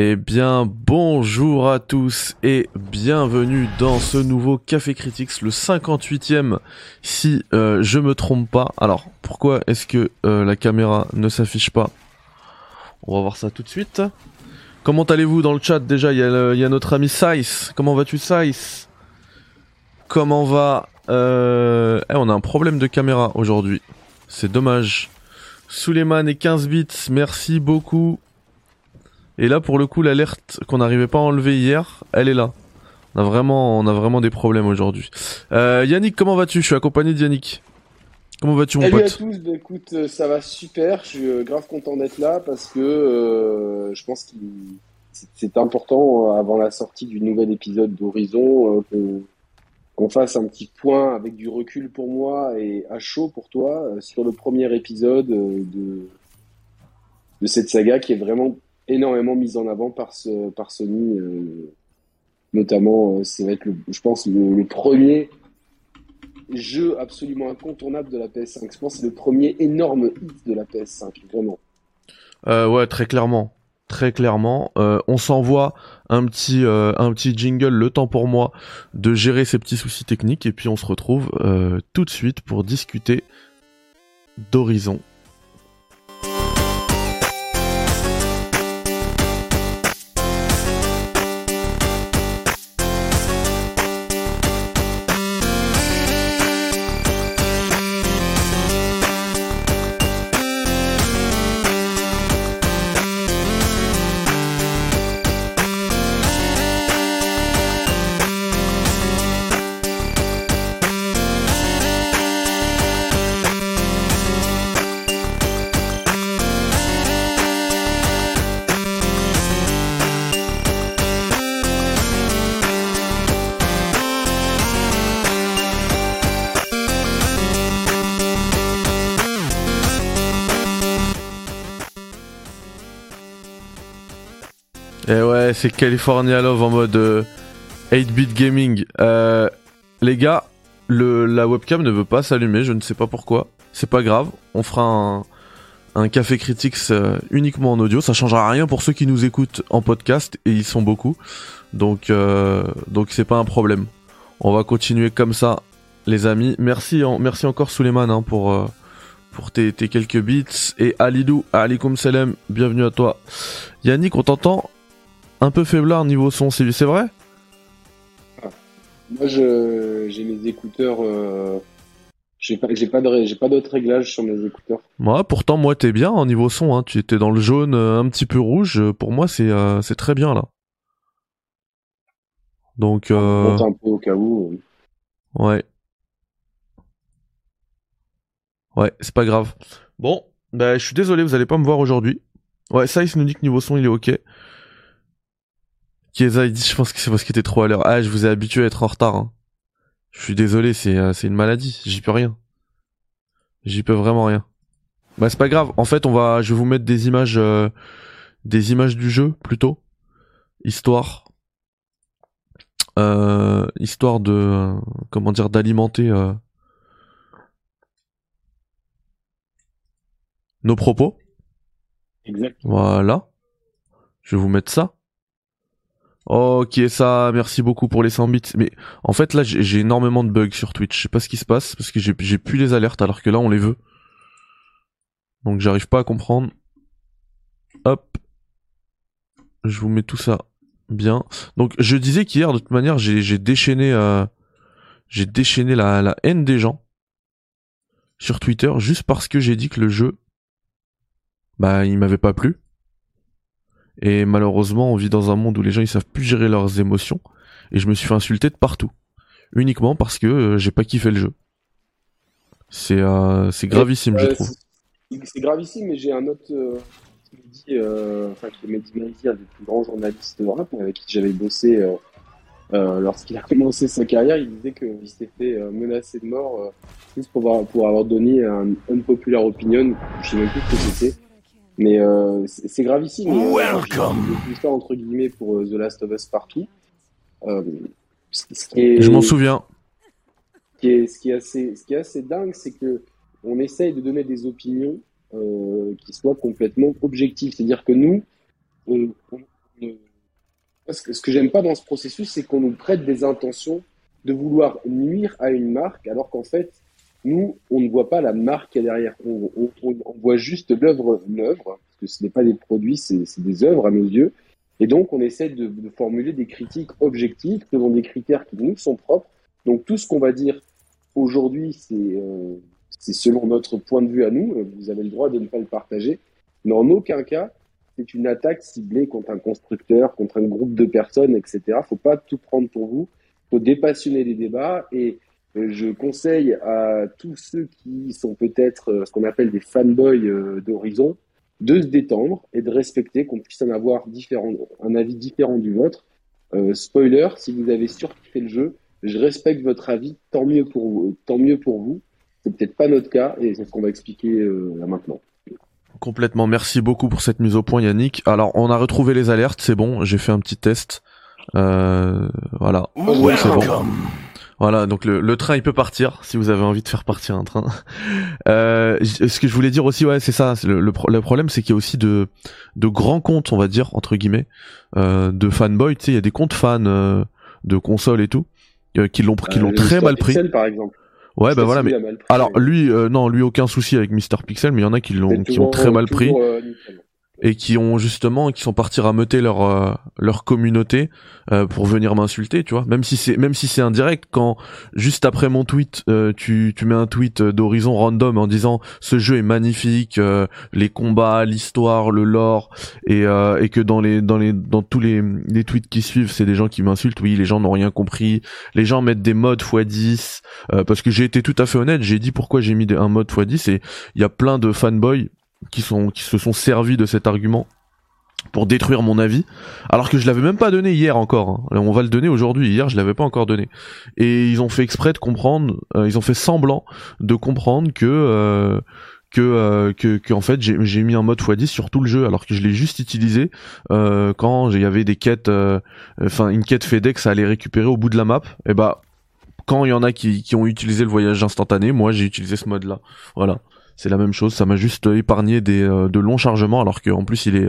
Eh bien, bonjour à tous et bienvenue dans ce nouveau Café Critics, le 58e, si euh, je me trompe pas. Alors, pourquoi est-ce que euh, la caméra ne s'affiche pas? On va voir ça tout de suite. Comment allez-vous? Dans le chat Déjà, il y, a notre ami Saïs. Comment vas-tu, Saïs Comment va euh... eh, On a un problème de caméra aujourd'hui. C'est dommage. Suleiman et 15 bits, merci beaucoup. Et là, pour le coup, l'alerte qu'on n'arrivait pas à enlever hier, elle est là. On a vraiment, on a vraiment des problèmes aujourd'hui. Euh, Yannick, comment vas-tu? Je suis accompagné de Yannick. Comment vas-tu, mon pote Salut à tous. Bah, écoute, euh, ça va super. Je suis euh, grave content d'être là parce que euh, je pense que c'est important avant la sortie du nouvel épisode d'Horizon qu'on fasse un petit point avec du recul pour moi et à chaud pour toi sur le premier épisode de de cette saga qui est vraiment énormément mise en avant par, par Sony. Euh, notamment, euh, c'est vrai que je pense le, premier jeu absolument incontournable de la PS5. Je pense que c'est le premier énorme hit de la PS5, vraiment. Euh, ouais, très clairement. Très clairement, on s'envoie un petit un petit jingle, le temps pour moi de gérer ces petits soucis techniques et puis on se retrouve tout de suite pour discuter d'Horizon c'est California Love en mode 8-bit euh, gaming. Euh, les gars, le, la webcam ne veut pas s'allumer, je ne sais pas pourquoi. C'est pas grave, on fera un, café critiques euh, uniquement en audio. Ça changera rien pour ceux qui nous écoutent en podcast et ils sont beaucoup. Donc c'est pas un problème. On va continuer comme ça, les amis. Merci merci encore Suleiman hein, pour pour tes, tes, quelques bits et Alidou, alikum salam, bienvenue à toi. Yannick, on t'entend un peu faiblard niveau son, c'est vrai? Ah. Moi, j'ai mes écouteurs. Euh, j'ai pas, pas, pas d'autres réglages sur mes écouteurs. Moi, pourtant, moi, t'es bien en niveau son. Hein. Tu étais dans le jaune, euh, un petit peu rouge. Pour moi, c'est euh, c'est très bien là. Donc. Euh... un peu au cas où. Ouais. Ouais, c'est pas grave. Bon, bah, je suis désolé, vous allez pas me voir aujourd'hui. Ouais, ça, il nous dit que niveau son, il est ok. Kiesa, il dit, je pense que c'est parce que t'es trop à l'heure. Ah, je vous ai habitué à être en retard. Hein. Je suis désolé, c'est euh, une maladie. J'y peux rien. J'y peux vraiment rien. Bah c'est pas grave. En fait, on va, je vais vous mettre des images, euh, des images du jeu plutôt, histoire, euh, histoire de, comment dire, d'alimenter nos propos. Exact. Voilà. Je vais vous mettre ça. Ok, ça, merci beaucoup pour les 100 bits. Mais en fait, là, j'ai énormément de bugs sur Twitch. Je sais pas ce qui se passe parce que j'ai plus les alertes alors que là, on les veut. Donc, j'arrive pas à comprendre. Hop. Je vous mets tout ça bien. Donc, je disais qu'hier, de toute manière, j'ai déchaîné, euh, j'ai déchaîné la, la haine des gens sur Twitter juste parce que j'ai dit que le jeu, bah, il m'avait pas plu. Et malheureusement, on vit dans un monde où les gens ils savent plus gérer leurs émotions. Et je me suis fait insulter de partout. Uniquement parce que euh, j'ai pas kiffé le jeu. C'est euh, c'est gravissime, je trouve. C'est gravissime, mais j'ai un autre euh, qui me dit, euh, enfin qui m'a dit un des plus grands journalistes rap avec qui j'avais bossé lorsqu'il a commencé sa carrière. Il disait qu'il s'était fait menacer de mort juste pour avoir, pour avoir donné un unpopular opinion. Je sais même plus ce que c'était mais euh, c'est gravissime. Euh, Welcome. entre guillemets pour euh, The Last of Us partout. Euh, ce qui est, Je m'en souviens. Ce qui est, ce qui est assez, ce qui est assez dingue, c'est que on essaye de donner des opinions euh, qui soient complètement objectives. C'est-à-dire que nous, on, on, ne ce que, ce que j'aime pas dans ce processus, c'est qu'on nous prête des intentions de vouloir nuire à une marque, alors qu'en fait, nous, on ne voit pas la marque qui est derrière. On, voit juste l'œuvre, l'œuvre, parce que ce n'est pas des produits, c'est, des œuvres à nos yeux. Et donc, on essaie de, formuler des critiques objectives selon des critères qui nous sont propres. Donc, tout ce qu'on va dire aujourd'hui, c'est, euh, c'est selon notre point de vue à nous. Vous avez le droit de ne pas le partager. Mais en aucun cas, c'est une attaque ciblée contre un constructeur, contre un groupe de personnes, etc. Faut pas tout prendre pour vous. Faut dépassionner les débats et je conseille à tous ceux qui sont peut-être euh, ce qu'on appelle des fanboys euh, d'Horizon de se détendre et de respecter qu'on puisse en avoir différent, un avis différent du vôtre. Euh, spoiler, si vous avez surkiffé le jeu, je respecte votre avis, tant mieux pour vous. Tant mieux pour vous. C'est peut-être pas notre cas et c'est ce qu'on va expliquer euh, là maintenant. Complètement. Merci beaucoup pour cette mise au point, Yannick. Alors, on a retrouvé les alertes, c'est bon. J'ai fait un petit test. Euh, voilà, c'est bon. Voilà, donc le, le, train il peut partir si vous avez envie de faire partir un train. Euh, ce que je voulais dire aussi, ouais, c'est ça. Le, le, le, problème, c'est qu'il y a aussi de de grands comptes, on va dire entre guillemets, euh, de fanboy. Tu sais, il y a des comptes fans euh, de consoles et tout euh, qui l'ont qui l'ont très mal pris. par exemple. Ouais, bah voilà, mais alors lui, euh, non, lui aucun souci avec Mister Pixel, mais il y en a qui l'ont, qui ont très mal pris et qui ont justement qui sont partis rameuter leur euh, leur communauté euh, pour venir m'insulter tu vois. Même si c'est même si c'est indirect quand juste après mon tweet euh, tu tu mets un tweet d'horizon random en disant ce jeu est magnifique les combats l'histoire le lore et et que dans les dans les dans tous les les tweets qui suivent c'est des gens qui m'insultent oui les gens n'ont rien compris. Les gens mettent des modes x10 parce que j'ai été tout à fait honnête j'ai dit pourquoi j'ai mis un mode x10 et il y a plein de fanboys qui sont qui se sont servis de cet argument pour détruire mon avis, alors que je l'avais même pas donné hier encore. Hein. On va le donner aujourd'hui. Hier, je l'avais pas encore donné. Et ils ont fait exprès de comprendre. Euh, ils ont fait semblant de comprendre que euh, que, euh, que en fait j'ai mis un mode x10 sur tout le jeu, alors que je l'ai juste utilisé euh, quand il y avait des quêtes, euh, enfin une quête FedEx à aller récupérer au bout de la map. Et bah quand il y en a qui, qui ont utilisé le voyage instantané, moi j'ai utilisé ce mode là. Voilà c'est la même chose. Ça m'a juste épargné des euh, de longs chargements alors qu'en plus il est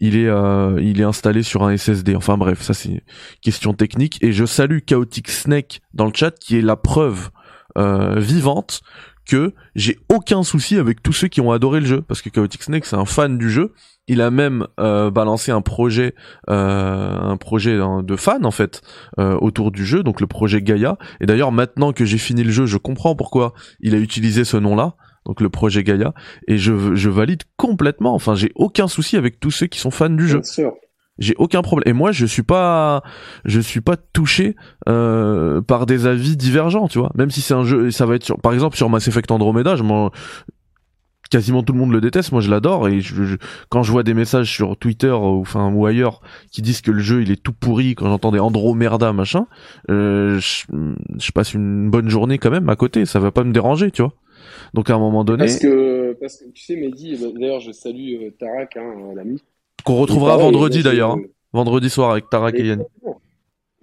il est euh, il est installé sur un SSD. Enfin bref, ça c'est question technique. Et je salue Chaotic Snake dans le chat qui est la preuve euh, vivante que j'ai aucun souci avec tous ceux qui ont adoré le jeu parce que Chaotic Snake c'est un fan du jeu. Il a même euh, balancé un projet, euh, un projet de fan en fait euh, autour du jeu, donc le projet Gaia. Et d'ailleurs maintenant que j'ai fini le jeu, je comprends pourquoi il a utilisé ce nom-là donc le projet Gaia, et je, je valide complètement. Enfin, j'ai aucun souci avec tous ceux qui sont fans du jeu. J'ai aucun problème. Et moi, je suis pas, je suis pas touché euh, par des avis divergents, tu vois. Même si c'est un jeu, ça va être sur, par exemple sur Mass Effect Andromeda, je m'en quasiment tout le monde le déteste, moi je l'adore et je, quand je vois des messages sur Twitter ou enfin ou ailleurs qui disent que le jeu il est tout pourri quand j'entends des Andromeda machin, euh, je, je, passe une bonne journée quand même à côté, ça va pas me déranger, tu vois. Donc à un moment donné. Parce que, parce que tu sais, Mehdi, d'ailleurs, je salue euh, Tarak, hein, l'ami. Qu'on retrouvera vendredi d'ailleurs. Hein. Vendredi soir avec Tarak et, Yannick.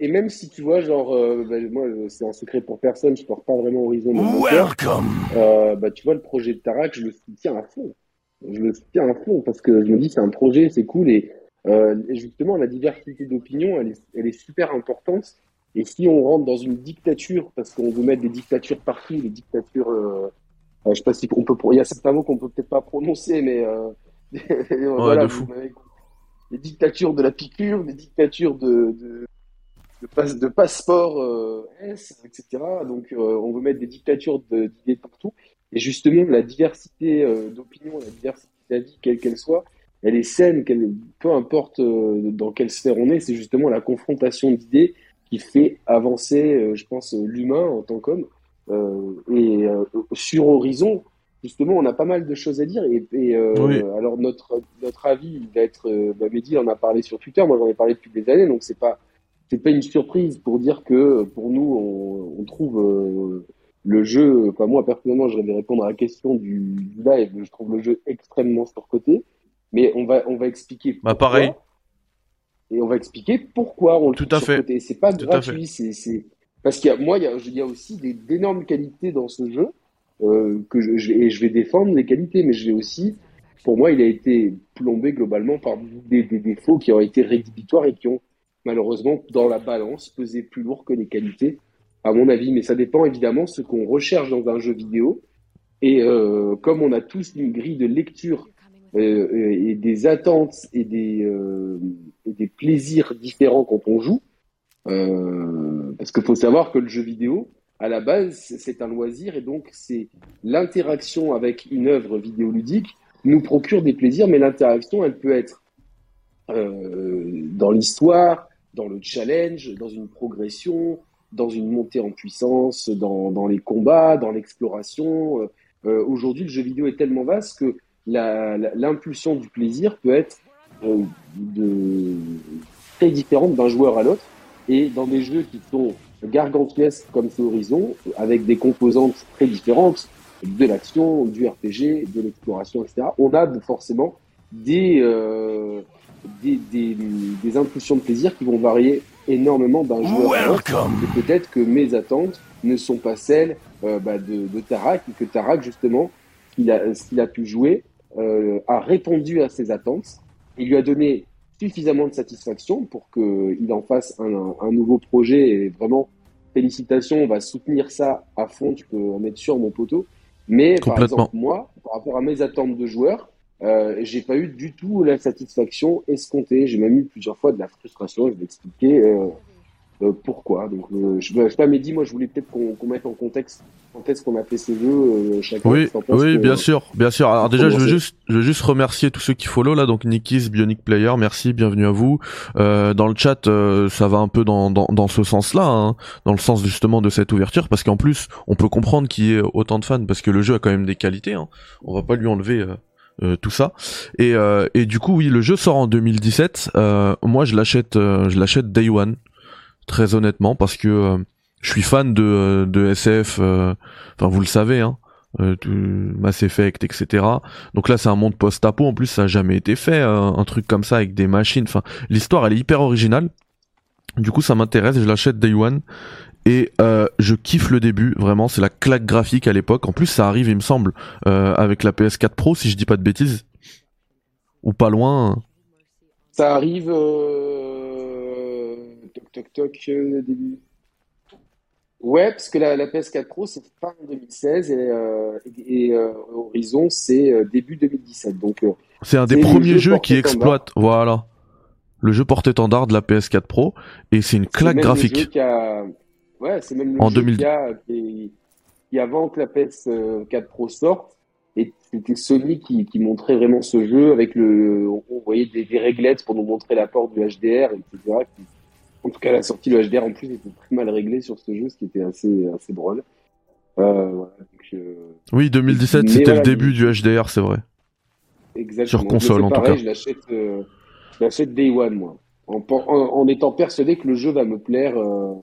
Et même si tu vois, genre, euh, bah, moi, c'est un secret pour personne, je porte pas vraiment Horizon. Welcome. Euh, bah, tu vois, le projet de Tarak, je le soutiens à fond. Je le soutiens à fond parce que je me dis, c'est un projet, c'est cool et euh, justement, la diversité d'opinion, elle est, elle est super importante. Et si on rentre dans une dictature, parce qu'on veut mettre des dictatures partout, des dictatures euh, euh, je sais pas si on peut, il y a certains mots qu'on peut peut-être pas prononcer, mais euh, voilà, de les dictatures de la piqûre, les dictatures de de, de, passe, de passeport euh, S, etc. Donc euh, on veut mettre des dictatures d'idées partout. Et justement, la diversité euh, d'opinion, la diversité d'avis, quelle qu'elle soit, elle est saine, qu'elle, peu importe euh, dans quelle sphère on est, c'est justement la confrontation d'idées qui fait avancer, je pense, l'humain en tant qu'homme. Euh, et euh, sur Horizon, justement, on a pas mal de choses à dire. Et, et euh, alors notre notre avis, il va être, bah, Mehdi en a parlé sur Twitter. Moi, j'en ai parlé depuis des années, donc c'est pas c'est pas une surprise pour dire que pour nous, on, on trouve le jeu. Enfin, moi personnellement, je vais répondre à la question du, du live. Je trouve le jeu extrêmement surcoté, mais on va on va expliquer. Bah pareil. Et on va expliquer pourquoi on le Tout à fait. C'est pas gratuit, c'est parce qu'il y a, moi, il y a, aussi d'énormes qualités dans ce jeu euh, que je, et je vais défendre les qualités, mais je vais aussi, pour moi, il a été plombé globalement par des, des défauts qui ont été rédhibitoires et qui ont malheureusement, dans la balance, peser plus lourd que les qualités, à mon avis. Mais ça dépend évidemment de ce qu'on recherche dans un jeu vidéo. Et euh, comme on a tous une grille de lecture euh, et des attentes et des, euh, et des plaisirs différents quand on joue, euh, parce qu'il faut savoir que le jeu vidéo, à la base, c'est un loisir et donc c'est l'interaction avec une œuvre vidéoludique nous procure des plaisirs, mais l'interaction, elle peut être euh, dans l'histoire, dans le challenge, dans une progression, dans une montée en puissance, dans, les combats, dans l'exploration. Euh, Aujourd'hui, le jeu vidéo est tellement vaste que l'impulsion du plaisir peut être très différente d'un joueur à l'autre. Et dans des jeux qui sont gargantuesques comme ce Horizon, avec des composantes très différentes, de l'action, du RPG, de l'exploration, etc., on a forcément des, euh, des, des, des, impulsions de plaisir qui vont varier énormément d'un joueur à l'autre. Et peut-être que mes attentes ne sont pas celles euh, bah, de, de Tarak, et que Tarak, justement, il a, ce qu'il a pu jouer, euh, a répondu à ses attentes. Il lui a donné suffisamment de satisfaction pour qu'il en fasse un, un, nouveau projet. Et vraiment, félicitations, on va soutenir ça à fond, tu peux en mettre sur mon poteau. Mais par exemple, moi, par rapport à mes attentes de joueur, euh, j'ai pas eu du tout la satisfaction escomptée. J'ai même eu plusieurs fois de la frustration. Je vais expliquer euh, euh, pourquoi. Donc, euh, je, je sais pas, Mehdi, moi, je voulais peut-être qu'on qu mette en contexte quand est-ce qu'on a fait ces jeux euh, chacun. Oui, oui, bien sûr, bien sûr. Alors déjà, je veux juste, je veux juste remercier tous ceux qui follow là. Donc Nikis, Bionic Player, merci, bienvenue à vous. Euh, dans le chat, ça va un peu dans dans, dans ce sens-là, hein, dans le sens justement de cette ouverture, parce qu'en plus, on peut comprendre qu'il y ait autant de fans, parce que le jeu a quand même des qualités. Hein. On va pas lui enlever. Euh, tout ça et, euh, et du coup oui le jeu sort en 2017 euh, moi je l'achète je l'achète day one très honnêtement parce que je suis fan de, SF enfin vous le savez hein Mass Effect etc donc là c'est un monde post-apo. En plus ça a jamais été fait un truc comme ça avec des machines. Enfin l'histoire elle est hyper originale. Du coup ça m'intéresse. Je l'achète day one. Et euh, je kiffe le début, vraiment, c'est la claque graphique à l'époque. En plus, ça arrive, il me semble, euh, avec la PS4 Pro, si je dis pas de bêtises. Ou pas loin. Ça arrive... Euh... Toc toc le début. Ouais, parce que la, la PS4 Pro, c'est fin 2016 et, euh, et euh, Horizon, c'est euh, début 2017. Donc, c'est un des premiers jeux qui exploite, voilà, le jeu porte-étendard de la PS4 Pro et c'est une claque graphique. Ouais, c'est même le en jeu 2000... qui, a, qui, qui, avant que la PS4 Pro sorte, et c'était Sony qui, qui, montrait vraiment ce jeu avec le, on voyait des, des, réglettes pour nous montrer la porte du HDR, etc. Qui, en tout cas, la sortie du HDR en plus était très mal réglée sur ce jeu, ce qui était assez, assez drôle. Euh, voilà, donc, euh... Oui, 2017, c'était voilà, le début du HDR, c'est vrai. Exactement. Sur console, en pareil, tout cas. Je l'achète, euh, je l'achète Day One, moi. En, en, en, étant persuadé que le jeu va me plaire euh,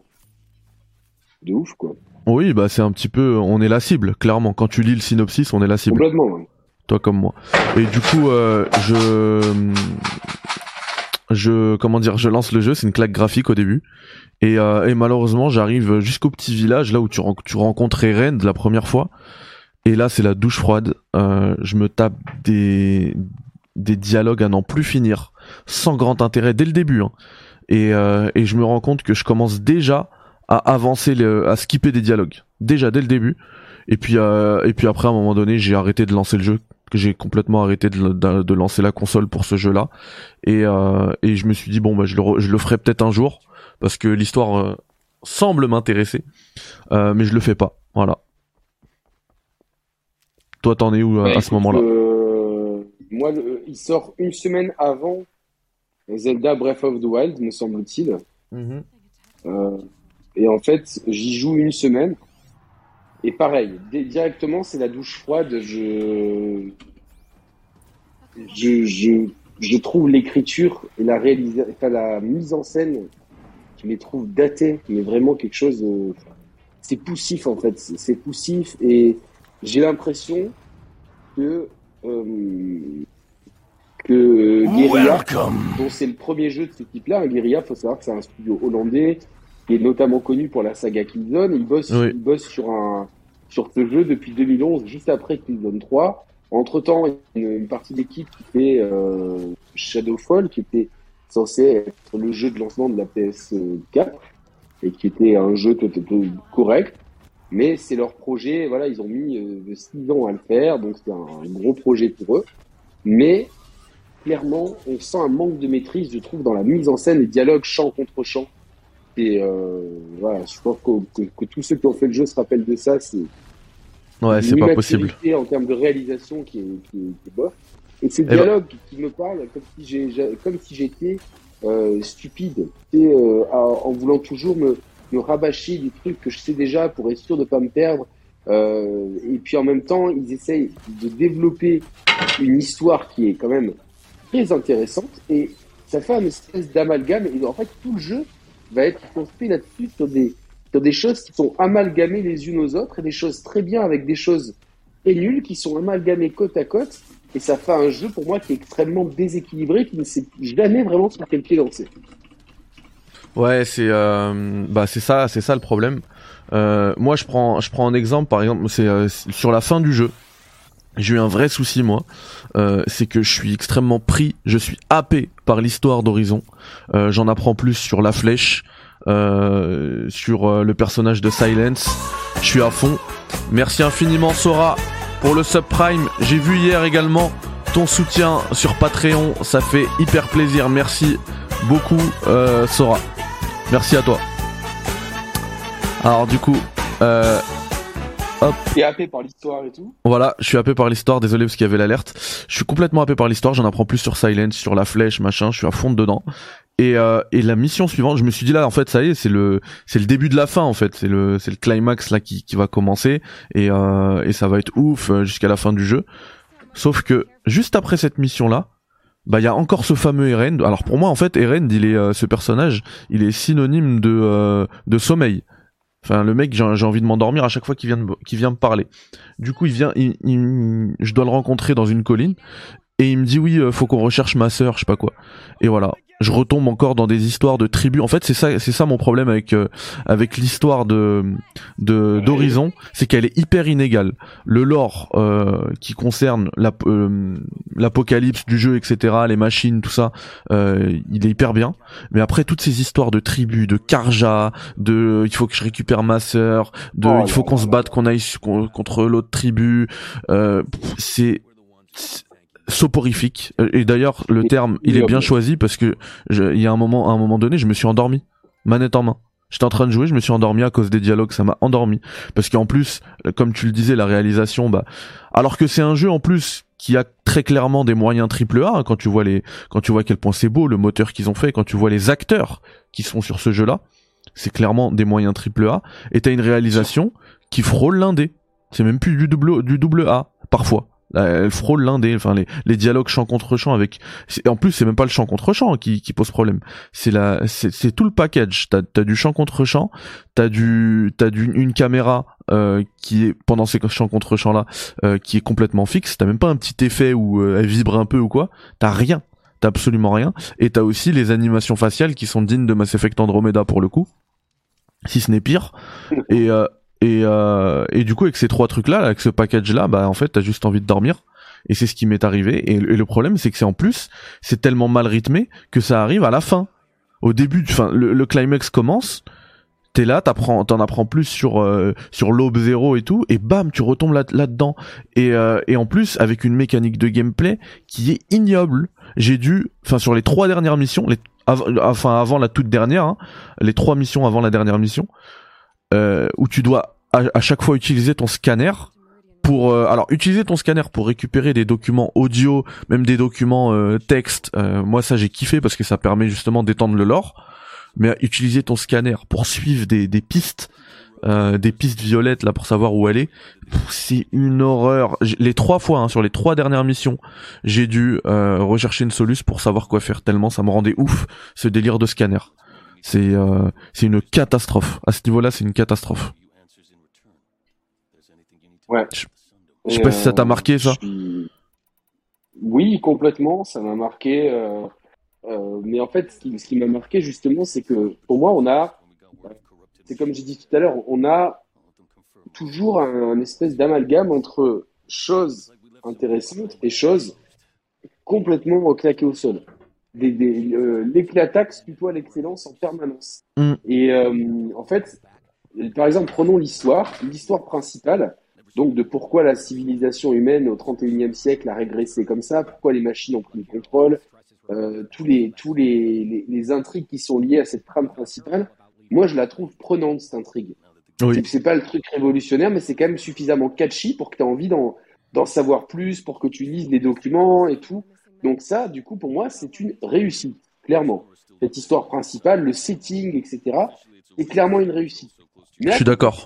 de ouf, quoi. Oui, bah c'est un petit peu, on est la cible, clairement. Quand tu lis le synopsis, on est la cible. Complètement. Ouais. Toi comme moi. Et du coup, je, je, comment dire, je lance le jeu. C'est une claque graphique au début. Et, euh, malheureusement, j'arrive jusqu'au petit village là où tu, rencontres Eren la première fois. Et là, c'est la douche froide. Euh, je me tape des dialogues à n'en plus finir, sans grand intérêt dès le début. Hein. Et, euh, et je me rends compte que je commence déjà à avancer, à skipper des dialogues déjà dès le début. Et puis et puis après à un moment donné, j'ai arrêté de lancer le jeu, que j'ai complètement arrêté de, de, de, lancer la console pour ce jeu-là. Et euh, et je me suis dit bon bah je le je le ferai peut-être un jour parce que l'histoire euh, semble m'intéresser, euh, mais je le fais pas. Voilà. Toi t'en es où ouais, à ce moment-là? Moi, le, il sort une semaine avant Zelda Breath of the Wild, me semble-t-il. Mm -hmm. Et en fait, j'y joue une semaine. Et pareil, directement, c'est la douche froide. Je, je, je, je trouve l'écriture et la, réalisa... enfin, la mise en scène, je les trouve datées, mais vraiment quelque chose. Euh... C'est poussif en fait, c'est poussif et j'ai l'impression que euh, que Guerilla, dont c'est le premier jeu de ce type-là, hein, Guerilla, faut savoir que c'est un studio hollandais qui est notamment connu pour la saga Killzone. Il bosse, oui. il bosse sur un sur ce jeu depuis 2011, juste après Killzone 3. Entre temps, une, une partie d'équipe qui fait euh, Shadowfall, qui était censé être le jeu de lancement de la PS4 et qui était un jeu tout, correct. Mais c'est leur projet, voilà, ils ont mis euh, 6 ans à le faire, donc c'est un, gros projet pour eux. Mais clairement, on sent un manque de maîtrise, je trouve, dans la mise en scène, les dialogues chant contre chant. Et euh, voilà, je pense que, que, tous ceux qui ont fait le jeu se rappellent de ça. C'est ouais, c'est pas possible. En termes de réalisation, qui est, qui est, bof. Et ces eh ben dialogues qui me parlent comme si j'ai, comme si j'étais euh, stupide, et, euh, en voulant toujours me, me rabâcher des trucs que je sais déjà pour être sûr de pas me perdre. Euh, et puis en même temps, ils essayent de développer une histoire qui est quand même très intéressante et ça fait un espèce d'amalgame. Et en fait, tout le jeu va être construit là-dessus sur des, sur des choses qui sont amalgamées les unes aux autres et des choses très bien avec des choses très nulles qui sont amalgamées côte à côte. Et ça fait un jeu pour moi qui est extrêmement déséquilibré, qui ne sait jamais vraiment sur quel pied lancer. Ouais, c'est euh, bah c'est ça, c'est ça le problème. Euh, moi, je prends, je prends un exemple, par exemple, c'est euh, sur la fin du jeu. J'ai eu un vrai souci moi, euh, c'est que je suis extrêmement pris, je suis happé par l'histoire d'Horizon. Euh, J'en apprends plus sur la flèche, euh, sur le personnage de Silence. Je suis à fond. Merci infiniment Sora pour le subprime. J'ai vu hier également ton soutien sur Patreon, ça fait hyper plaisir. Merci beaucoup Sora. Merci à toi. Alors du coup, euh, hop. T'es happé par l'histoire et tout Voilà, je suis happé par l'histoire, désolé parce qu'il y avait l'alerte. Je suis complètement happé par l'histoire, j'en apprends plus sur Silence, sur la flèche, machin, je suis à fond dedans. Et, euh, et la mission suivante, je me suis dit là, en fait, ça y est, c'est le, c'est le début de la fin, en fait, c'est le, c'est le climax là qui, qui va commencer et, euh, et ça va être ouf euh, jusqu'à la fin du jeu. Sauf que juste après cette mission là, bah il y a encore ce fameux Eren. Alors pour moi en fait Eren, il est euh, ce personnage, il est synonyme de euh, de sommeil. Enfin le mec j'ai envie de m'endormir à chaque fois qu'il vient vient me parler. Du coup il vient, je dois le rencontrer dans une colline et il me dit oui euh, faut qu'on recherche ma sœur je sais pas quoi. Et voilà je retombe encore dans des histoires de tribus. En fait, c'est ça, c'est ça mon problème avec euh, avec l'histoire de de d'Horizon, c'est qu'elle est hyper inégale. Le lore euh, qui concerne euh, l'apocalypse du jeu, etc., les machines, tout ça, il est hyper bien. Mais après toutes ces histoires de tribus, de Karja, de il faut que je récupère ma sœur, de oh il faut qu'on se batte, qu'on aille contre l'autre tribu, c'est soporifique. Et d'ailleurs, le terme, il est bien choisi parce que il y a un moment, à un moment donné, je me suis endormi, manette en main. J'étais en train de jouer, je me suis endormi à cause des dialogues, ça m'a endormi. Parce qu'en plus, comme tu le disais, la réalisation, bah, alors que c'est un jeu en plus qui a très clairement des moyens triple A, hein, quand tu vois les, quand tu vois à quel point c'est beau, le moteur qu'ils ont fait, quand tu vois les acteurs qui sont sur ce jeu-là, c'est clairement des moyens triple A. Et t'as une réalisation qui frôle l'indé. C'est même plus du double, du double A, parfois elle frôle l'indé, enfin les, les dialogues chant contre chant avec. En plus, c'est même pas le chant contre chant qui, qui pose problème. C'est la, c'est tout le package. T'as as du chant contre chant, t'as du, t'as du une caméra euh, qui est pendant ces chants contre chants là, euh, qui est complètement fixe. T'as même pas un petit effet où euh, elle vibre un peu ou quoi. T'as rien. T'as absolument rien. Et t'as aussi les animations faciales qui sont dignes de Mass Effect Andromeda pour le coup si ce n'est pire. Et, euh, et, euh, et du coup, avec ces trois trucs-là, avec ce package-là, bah en fait, t'as juste envie de dormir. Et c'est ce qui m'est arrivé. Et, le problème, c'est que c'est en plus, c'est tellement mal rythmé que ça arrive à la fin. Au début, enfin, le, climax commence. T'es là, t'apprends, t'en apprends plus sur euh, sur l'aube zéro et tout, et bam, tu retombes là là dedans. Et euh, et en plus, avec une mécanique de gameplay qui est ignoble. J'ai dû, enfin, sur les trois dernières missions, les, enfin avant la toute dernière, hein, les trois missions avant la dernière mission, euh, où tu dois à, chaque fois utiliser ton scanner pour euh, alors utiliser ton scanner pour récupérer des documents audio, même des documents euh, texte. Euh, moi ça j'ai kiffé parce que ça permet justement d'étendre le lore. Mais utiliser ton scanner pour suivre des, pistes, des pistes violettes là pour savoir où elle est, c'est une horreur. Les trois fois hein, sur les trois dernières missions, j'ai dû rechercher une soluce pour savoir quoi faire tellement ça me rendait ouf ce délire de scanner. C'est euh, c'est une catastrophe. À ce niveau-là, c'est une catastrophe. Ouais. Je, sais pas si ça t'a euh, marqué ça. Oui, complètement. Ça m'a marqué. Euh, euh, mais en fait, ce qui, m'a marqué justement, c'est que pour moi, on a, c'est comme j'ai dit tout à l'heure, on a toujours un, espèce d'amalgame entre choses intéressantes et choses complètement claquées au sol. L'éclataxe tutoie l'excellence en permanence. Mm. Et euh, en fait, par exemple, prenons l'histoire, l'histoire principale, donc de pourquoi la civilisation humaine au 31e siècle a régressé comme ça, pourquoi les machines ont pris le contrôle, euh, tous les tous les, les, les intrigues qui sont liées à cette trame principale. Moi, je la trouve prenante cette intrigue. Oui. C'est- pas le truc révolutionnaire, mais c'est quand même suffisamment catchy pour que tu aies envie d'en d'en savoir plus, pour que tu lises les documents et tout. Donc ça, du coup, pour moi, c'est une réussite, clairement. Cette histoire principale, le setting, etc., c'est clairement une réussite. Mais Je suis d'accord.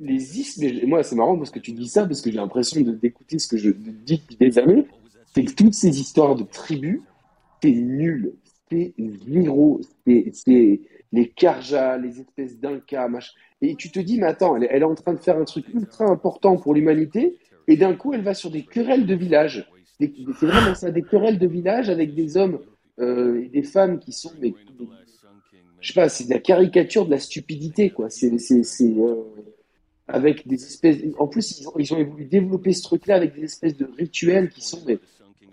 les is, mais moi, c'est marrant parce que tu dis ça, parce que j'ai l'impression d'écouter ce que je dis depuis des années, c'est que toutes ces histoires de tribus, c'est nul, c'est zéro, c'est les Karja, les espèces d'Inca, machin. Et tu te dis, mais attends, elle, est- elle est en train de faire un truc ultra important pour l'humanité, et d'un coup, elle va sur des querelles de village. C'est vraiment ça, des querelles de village avec des hommes euh, et des femmes qui sont, mais, je sais pas, c'est de la caricature de la stupidité, quoi. C'est, euh, avec des espèces. En plus, ils ont, ils ont voulu développer ce truc-là avec des espèces de rituels qui sont, mais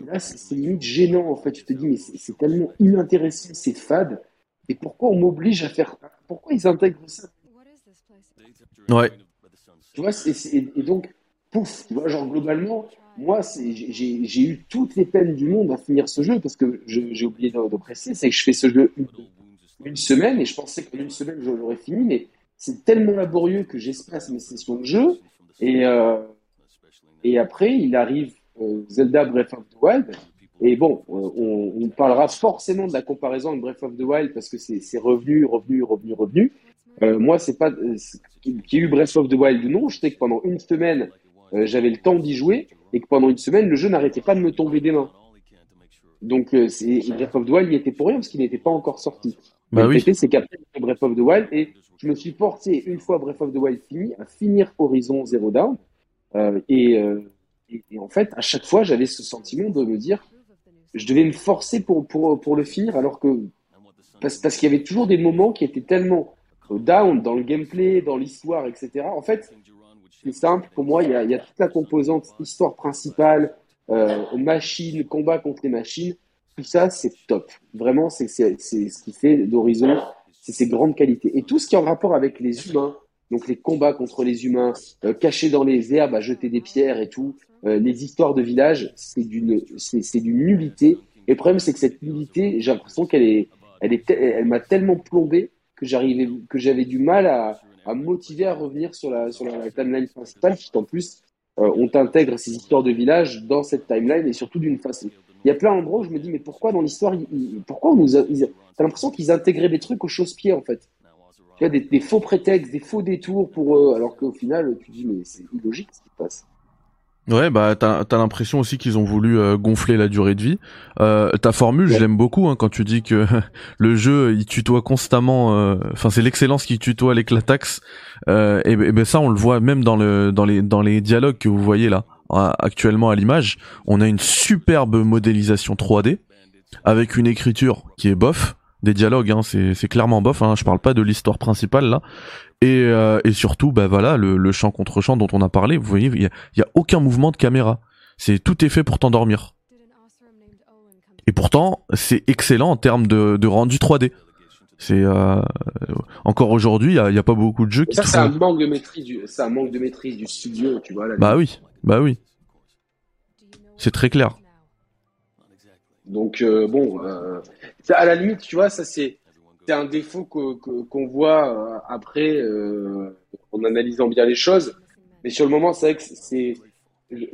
là, c'est, limite gênant, en fait. Tu te dis, mais c'est, tellement inintéressant, c'est fade. Et pourquoi on m'oblige à faire. Pourquoi ils intègrent ça? Ouais. Tu vois, c'est- et donc, pouf, tu vois, genre globalement, moi, j'ai, eu toutes les peines du monde à finir ce jeu parce que j'ai oublié de, de c'est que je fais ce jeu une, semaine et je pensais qu'en une semaine, je l'aurais fini, mais c'est tellement laborieux que j'espace mes sessions de jeu et, euh, après, il arrive euh, Zelda Breath of the Wild. Et bon, euh, on, parlera forcément de la comparaison avec Breath of the Wild parce que c'est revenu, revenu, revenu, revenu. Euh, moi, c'est pas qu'il y ait eu Breath of the Wild ou non. Je sais que pendant une semaine, euh, j'avais le temps d'y jouer et que pendant une semaine, le jeu n'arrêtait pas de me tomber des mains. Donc, euh, c'est- Breath of the Wild, il était pour rien parce qu'il n'était pas encore sorti. Bah oui. C'est qu'après, Breath of the Wild et je me suis forcé, une fois Breath of the Wild fini, à finir Horizon Zero Dawn. Euh, et, et, et en fait, à chaque fois, j'avais ce sentiment de me dire, je devais me forcer pour, pour, pour le finir, alors que parce, parce qu'il y avait toujours des moments qui étaient tellement down dans le gameplay, dans l'histoire, etc. En fait, c'est simple, pour moi, il y a, toute la composante histoire principale, euh, machine, combat contre les machines, tout ça, c'est top. Vraiment, c'est ce qui fait d'Horizon, c'est ses grandes qualités. Et tout ce qui est en rapport avec les humains, donc les combats contre les humains, euh, cachés dans les herbes à jeter des pierres et tout, euh, les histoires de village, c'est d'une nullité. Et le problème, c'est que cette nullité, j'ai l'impression qu'elle est, elle est, elle m'a tellement plombé que j'arrivais, que j'avais du mal à, à motiver à revenir sur la, sur la timeline principale, puisqu'en plus, euh, on t'intègre ces histoires de village dans cette timeline et surtout d'une façon. Il y a plein d'endroits où je me dis, mais pourquoi dans l'histoire, pourquoi on nous a, ils- t'as l'impression qu'ils intégraient des trucs au chausse-pied, en fait? Tu vois, des, des faux prétextes, des faux détours pour eux, alors qu'au final, tu dis, mais c'est illogique ce qui se passe. Ouais, bah t'as as, l'impression aussi qu'ils ont voulu euh, gonfler la durée de vie. Euh, ta formule, je l'aime beaucoup hein, quand tu dis que le jeu il tutoie constamment. euh, Enfin, c'est l'excellence qui tutoie l'éclataxe. Euh, et, et ben ça, on le voit même dans le dans les dans les dialogues que vous voyez là actuellement à l'image. On a une superbe modélisation 3D avec une écriture qui est bof. Des dialogues, hein, c'est c'est clairement bof. Hein, je parle pas de l'histoire principale là. Et, euh, et surtout, bah voilà, le, le champ contre champ dont on a parlé. Vous voyez, il y a, y a aucun mouvement de caméra. C'est tout est fait pour t'endormir. Et pourtant, c'est excellent en termes de, de rendu 3D. C'est euh, encore aujourd'hui, il y a, a pas beaucoup de jeux qui ça, c'est un manque de maîtrise du, c'est un manque de maîtrise du studio, tu vois. là. Bah oui, bah oui. C'est très clair. Donc euh, bon, euh, ça, à la limite, tu vois, ça c'est c'est un défaut qu'on voit euh, après euh, en analysant bien les choses. Mais sur le moment, c'est vrai que c'est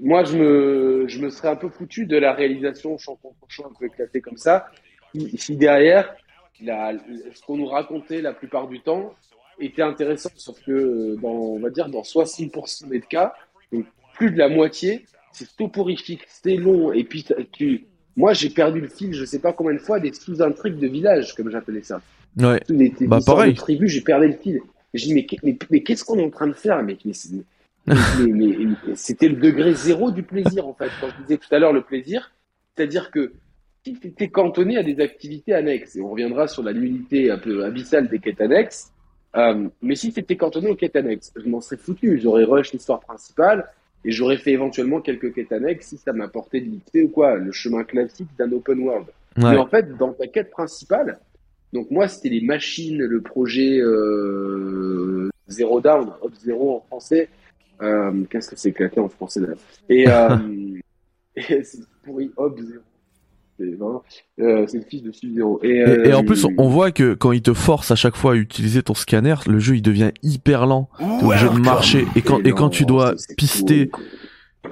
moi, je me je me serais un peu foutu de la réalisation champ contre champ un peu éclaté comme ça. Si, derrière, la, ce qu'on nous racontait la plupart du temps était intéressant, sauf que euh, dans on va dire dans 60% des cas, plus de la moitié, c'est soporifique, c'est long, et puis tu moi, j'ai perdu le fil, je sais pas combien de fois, des sous-intrigues de village, comme j'appelais ça. Ouais. Les, les Bah, pareil. de tribus, j'ai perdu le fil. Je dis, mais, mais, mais qu'est-ce qu'on est en train de faire, mec mais- mais C'était le degré zéro du plaisir, en fait. Quand je disais tout à l'heure le plaisir, c'est-à-dire que si tu étais cantonné à des activités annexes, et on reviendra sur la nullité un peu abyssale des quêtes annexes, euh, mais si tu étais cantonné aux quêtes annexes, je m'en serais foutu. J'aurais rush l'histoire principale, et j'aurais fait éventuellement quelques quêtes annexes si ça m'apportait de l'XP ou quoi, le chemin classique d'un open world. Mais en fait, dans ta quête principale, donc moi, c'était les machines, le projet euh, Zero Down, Hop Zero en français. Euh, Qu'est-ce que c'est éclaté en français là Et, euh, et c'est pourri, Hop Zero. Euh, c'est le fils de Sub-Zero. Et, et, et, en plus, on voit que quand il te force à chaque fois à utiliser ton scanner, le jeu il devient hyper lent. T'es obligé de marcher. Et quand, et quand tu dois pister,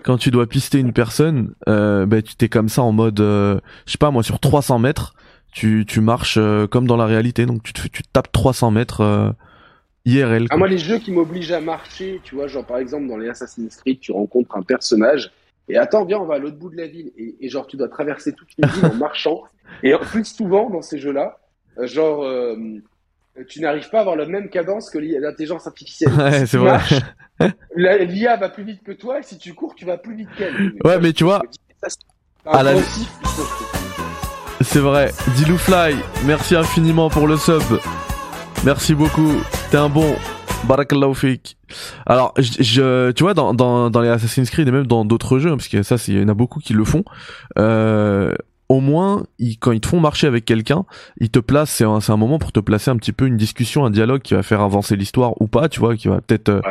quand tu dois pister une personne, euh, ben tu t'es comme ça en mode, euh, je sais pas moi, sur 300 mètres, tu, tu marches euh, comme dans la réalité, donc tu, te, tu tapes 300 mètres euh, IRL. Ah moi les jeux qui m'obligent à marcher, tu vois, genre par exemple dans les Assassin's Creed, tu rencontres un personnage et attends, viens, on va à l'autre bout de la ville. Et, et, genre, tu dois traverser toute une ville en marchant. Et en plus, souvent, dans ces jeux-là, euh, genre, euh, tu n'arrives pas à avoir la même cadence que l'intelligence artificielle. Ouais, c'est vrai. L'IA va plus vite que toi, et si tu cours, tu vas plus vite qu'elle. Ouais, mais tu vois. À la... C'est vrai. Dilou Fly, merci infiniment pour le sub. Merci beaucoup. T'es un bon. Barakallahu fik. Alors, je, tu vois, dans, dans, dans les Assassin's Creed et même dans d'autres jeux, hein, parce que ça, il y en a beaucoup qui le font. Euh, au moins, ils, quand ils te font marcher avec quelqu'un, ils te placent, c'est un, un, moment pour te placer un petit peu une discussion, un dialogue qui va faire avancer l'histoire ou pas, tu vois, qui va peut-être euh,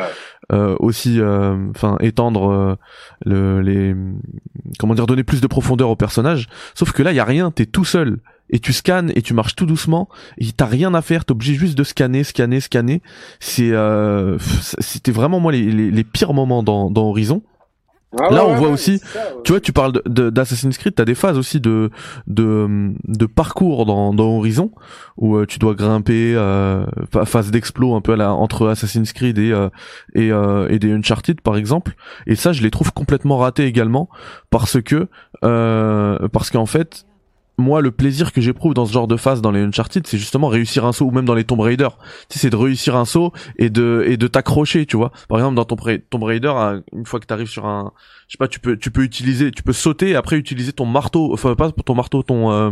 euh, aussi, euh, enfin, étendre euh, le, les, comment dire, donner plus de profondeur au personnage. Sauf que là, il y a rien, t'es tout seul et tu scannes et tu marches tout doucement et t'as rien à faire t'es obligé juste de scanner scanner scanner. C'est euh, c'était vraiment moi les, les, les, pires moments dans, dans Horizon. Ah Là, on voit aussi, ça, tu vois, tu parles d'Assassin's Creed, t'as des phases aussi de de, de parcours dans, dans Horizon où euh, tu dois grimper, euh, phase d'explo un peu à la, entre Assassin's Creed et euh, et, euh, et des Uncharted par exemple. Et ça, je les trouve complètement ratés également parce que euh, parce qu'en fait, moi, le plaisir que j'éprouve dans ce genre de phase dans les Uncharted, c'est justement réussir un saut ou même dans les Tomb Raider. Tu sais, c'est de réussir un saut et de et de t'accrocher, tu vois. Par exemple, dans ton Tomb Raider, une fois que tu arrives sur un, je sais pas, tu peux tu peux utiliser, tu peux sauter et après utiliser ton marteau, enfin pas pour ton marteau, ton, euh...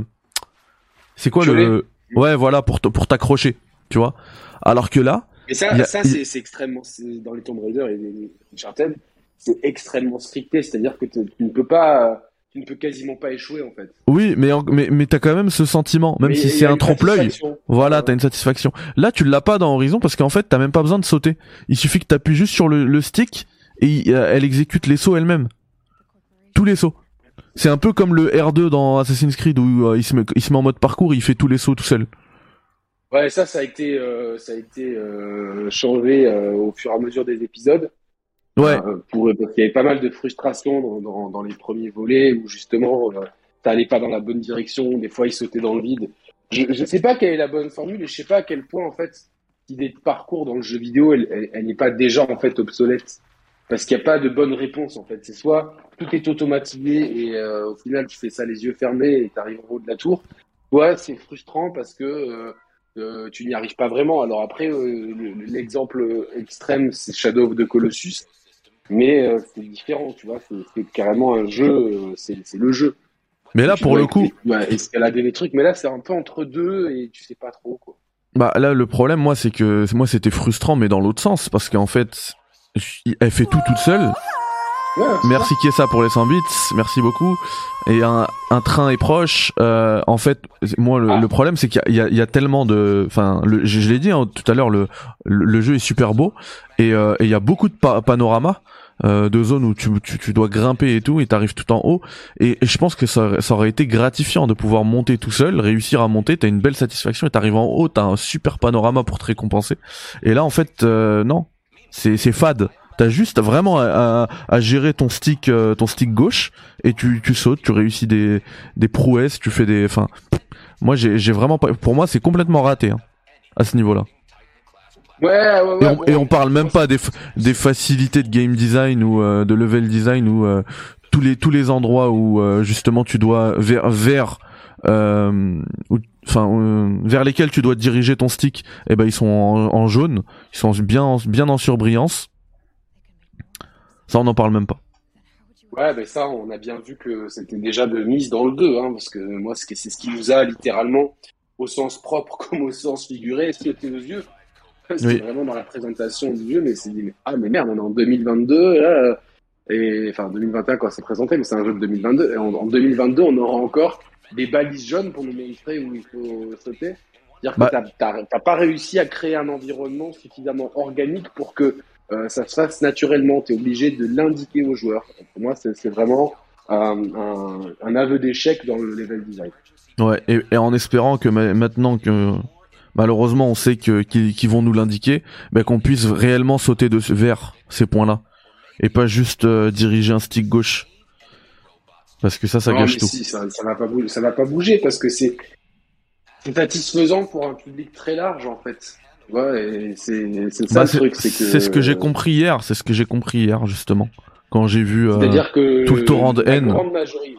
c'est quoi le, ouais, voilà, pour pour t'accrocher, tu vois. Alors que là. Et ça, ça c'est extrêmement dans les Tomb Raider et les Uncharted, c'est extrêmement stricté, c'est-à-dire que tu ne peux pas tu ne peux quasiment pas échouer en fait. Oui, mais mais mais t'as quand même ce sentiment, même si c'est un trompe-l'œil. Voilà, t'as une satisfaction. Là, tu l'as pas dans Horizon parce qu'en fait, t'as même pas besoin de sauter. Il suffit que t'appuies juste sur le, le stick et euh, elle exécute les sauts elle-même. Tous les sauts. C'est un peu comme le R2 dans Assassin's Creed où euh, il, se met, il se met en mode parcours, et il fait tous les sauts tout seul. Ouais, ça, ça a été, euh, ça a été changé au fur et à mesure des épisodes. Ouais. Euh, pour, parce qu'il y avait pas mal de frustration dans, les premiers volets où justement euh, t'allais pas dans la bonne direction, des fois il sautait dans le vide. Je, je sais pas quelle est la bonne formule et je sais pas à quel point en fait l'idée de parcours dans le jeu vidéo elle, n'est pas déjà en fait obsolète parce qu'il n'y a pas de bonne réponse en fait. C'est soit tout est automatisé et euh, au final tu fais ça les yeux fermés et t'arrives en haut de la tour. Ouais, c'est frustrant parce que tu n'y arrives pas vraiment. Alors après, l'exemple extrême, c'est Shadow of the Colossus mais euh, c'est différent, tu vois, c'est carrément un jeu, euh, c'est le jeu. Mais là, pour le coup, escalader des trucs, mais là, c'est un peu entre deux et tu sais pas trop quoi. Bah là, le problème, moi, c'est que moi, c'était frustrant, mais dans l'autre sens, parce qu'en fait, elle fait tout toute seule. Ouais, merci Kiesa pour les 100 bits, merci beaucoup. Et un, un train est proche. Euh, en fait, moi le, ah. le problème c'est qu'il y, y, y a, tellement de, enfin, je, je l'ai dit hein, tout à l'heure, le, le, jeu est super beau et euh, il y a beaucoup de pa panoramas. Euh, de zones où tu, tu, tu, dois grimper et tout et t'arrives tout en haut et, et je pense que ça, ça, aurait été gratifiant de pouvoir monter tout seul réussir à monter t'as une belle satisfaction et t'arrives en haut t'as un super panorama pour te récompenser et là en fait euh, non c'est fade T'as juste vraiment à, à, gérer ton stick, euh, ton stick gauche et tu, tu sautes, tu réussis des, des prouesses, tu fais des, enfin, moi j'ai vraiment pas, pour moi c'est complètement raté hein, à ce niveau-là. Ouais, ouais, ouais, et, on, et on parle même pas des, des facilités de game design ou euh, de level design ou euh, tous les tous les endroits où justement tu dois vers vers enfin vers lesquels tu dois diriger ton stick et eh ben ils sont en, en jaune ils sont bien bien en surbrillance ça, on n'en parle même pas. Ouais, ben ça, on a bien vu que c'était déjà de mise dans le 2, hein, parce que moi, c'est ce qui nous a littéralement, au sens propre comme au sens figuré, sauté aux yeux. C'est vraiment dans la présentation du jeu, mais c'est dit, ah, mais merde, on est en 2022, là, et enfin 2021 quand c'est présenté, mais c'est un jeu de 2022, et en, 2022, on aura encore des balises jaunes pour nous montrer où il faut sauter. C'est-à-dire que bah t'as pas réussi à créer un environnement suffisamment organique pour que euh, ça se fasse naturellement. Tu es obligé de l'indiquer aux joueurs. Pour moi, c'est vraiment un, un, aveu d'échec dans le level design. Ouais, et, en espérant que maintenant que malheureusement on sait que qu'ils vont nous l'indiquer, ben qu'on puisse réellement sauter de, vers ces points-là et pas juste euh, diriger un stick gauche. Parce que ça, ça gâche tout. ça, ça va pas bouger, ça va pas bouger parce que c'est satisfaisant pour un public très large en fait. C'est ça bah, le truc, c'est que. C'est ce que j'ai compris hier, c'est ce que j'ai compris hier justement quand j'ai vu euh, que tout le torrent de haine. Grande majorité.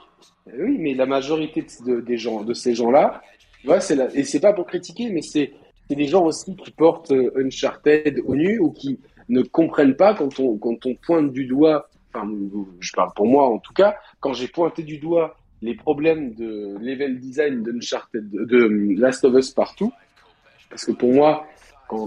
Oui, mais la majorité de, des gens, de ces gens-là, ouais, c'est la... et c'est pas pour critiquer, mais c'est des gens aussi qui portent euh, Uncharted au nu ou qui ne comprennent pas quand on quand on pointe du doigt. Enfin, je parle pour moi en tout cas, quand j'ai pointé du doigt les problèmes de level design d'Uncharted, de Last of Us partout, parce que pour moi,